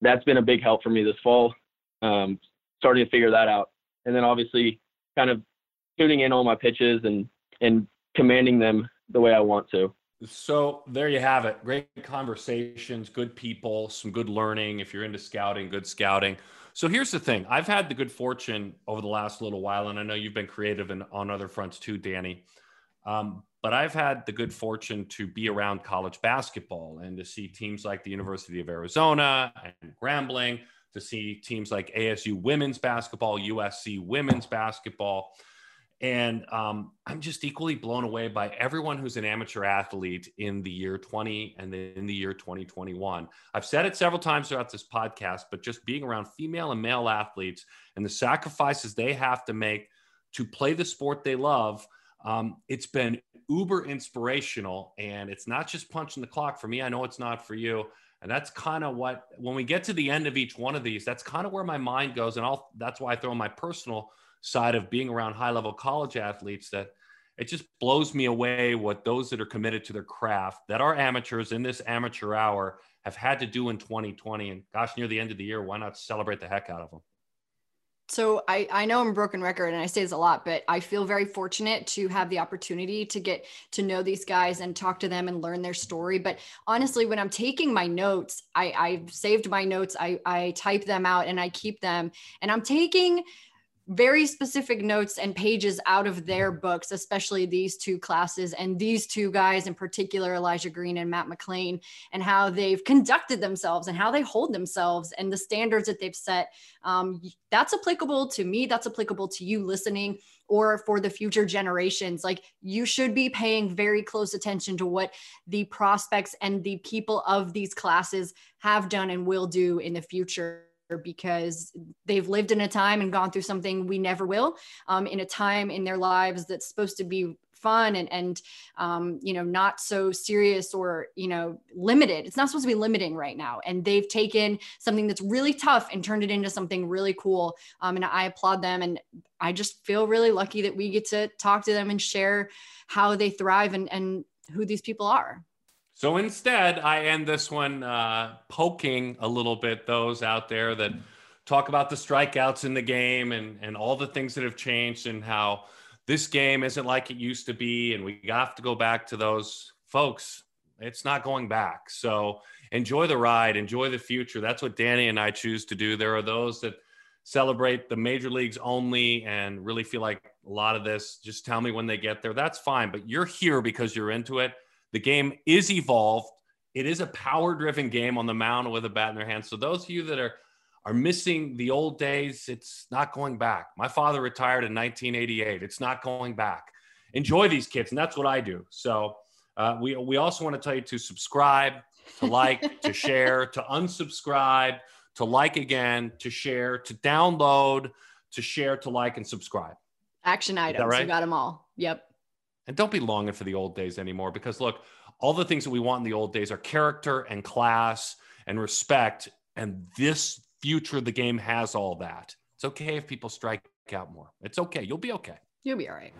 that's been a big help for me this fall. Um, starting to figure that out, and then obviously kind of tuning in all my pitches and and commanding them the way I want to. So there you have it. Great conversations, good people, some good learning. If you're into scouting, good scouting. So here's the thing: I've had the good fortune over the last little while, and I know you've been creative in, on other fronts too, Dani. Um, but I've had the good fortune to be around college basketball and to see teams like the University of Arizona and Grambling, to see teams like ASU women's basketball, USC women's basketball. And um, I'm just equally blown away by everyone who's an amateur athlete in the year 20 and then in the year 2021. I've said it several times throughout this podcast, but just being around female and male athletes and the sacrifices they have to make to play the sport they love um, it's been uber inspirational and it's not just punching the clock for me. I know it's not for you. And that's kind of what, when we get to the end of each one of these, that's kind of where my mind goes. And I'll, that's why I throw my personal side of being around high level college athletes that it just blows me away what those that are committed to their craft that are amateurs in this amateur hour have had to do in 2020. And gosh, near the end of the year, why not celebrate the heck out of them? So I, I know I'm a broken record and I say this a lot, but I feel very fortunate to have the opportunity to get to know these guys and talk to them and learn their story. But honestly, when I'm taking my notes, I, I've saved my notes, I, I type them out and I keep them. And I'm taking very specific notes and pages out of their books, especially these two classes and these two guys in particular, Elijah Green and Matt McLain, and how they've conducted themselves and how they hold themselves and the standards that they've set. Um, that's applicable to me. That's applicable to you listening or for the future generations. Like you should be paying very close attention to what the prospects and the people of these classes have done and will do in the future because they've lived in a time and gone through something we never will um, in a time in their lives that's supposed to be fun and and um, you know not so serious or you know limited. It's not supposed to be limiting right now. And they've taken something that's really tough and turned it into something really cool um, and i applaud them. And i just feel really lucky that we get to talk to them and share how they thrive and and who these people are so instead, I end this one uh, poking a little bit those out there that talk about the strikeouts in the game and, and all the things that have changed and how this game isn't like it used to be. And we have to go back to those folks. It's not going back. So enjoy the ride, enjoy the future. That's what Dani and I choose to do. There are those that celebrate the major leagues only and really feel like a lot of this, just tell me when they get there. That's fine. But you're here because you're into it the game is evolved. It is a power driven game on the mound with a bat in their hand. So those of you that are are missing the old days, it's not going back. My father retired in 1988. It's not going back. Enjoy these kids, and that's what I do. So uh, we we also want to tell you to subscribe, to like, to share, to unsubscribe, to like again, to share, to download, to share, to like, and subscribe. Action items. Right? You got them all. Yep. And don't be longing for the old days anymore because look, all the things that we want in the old days are character and class and respect. And this future of the game has all that. It's okay if people strike out more. It's okay. You'll be okay. You'll be all right.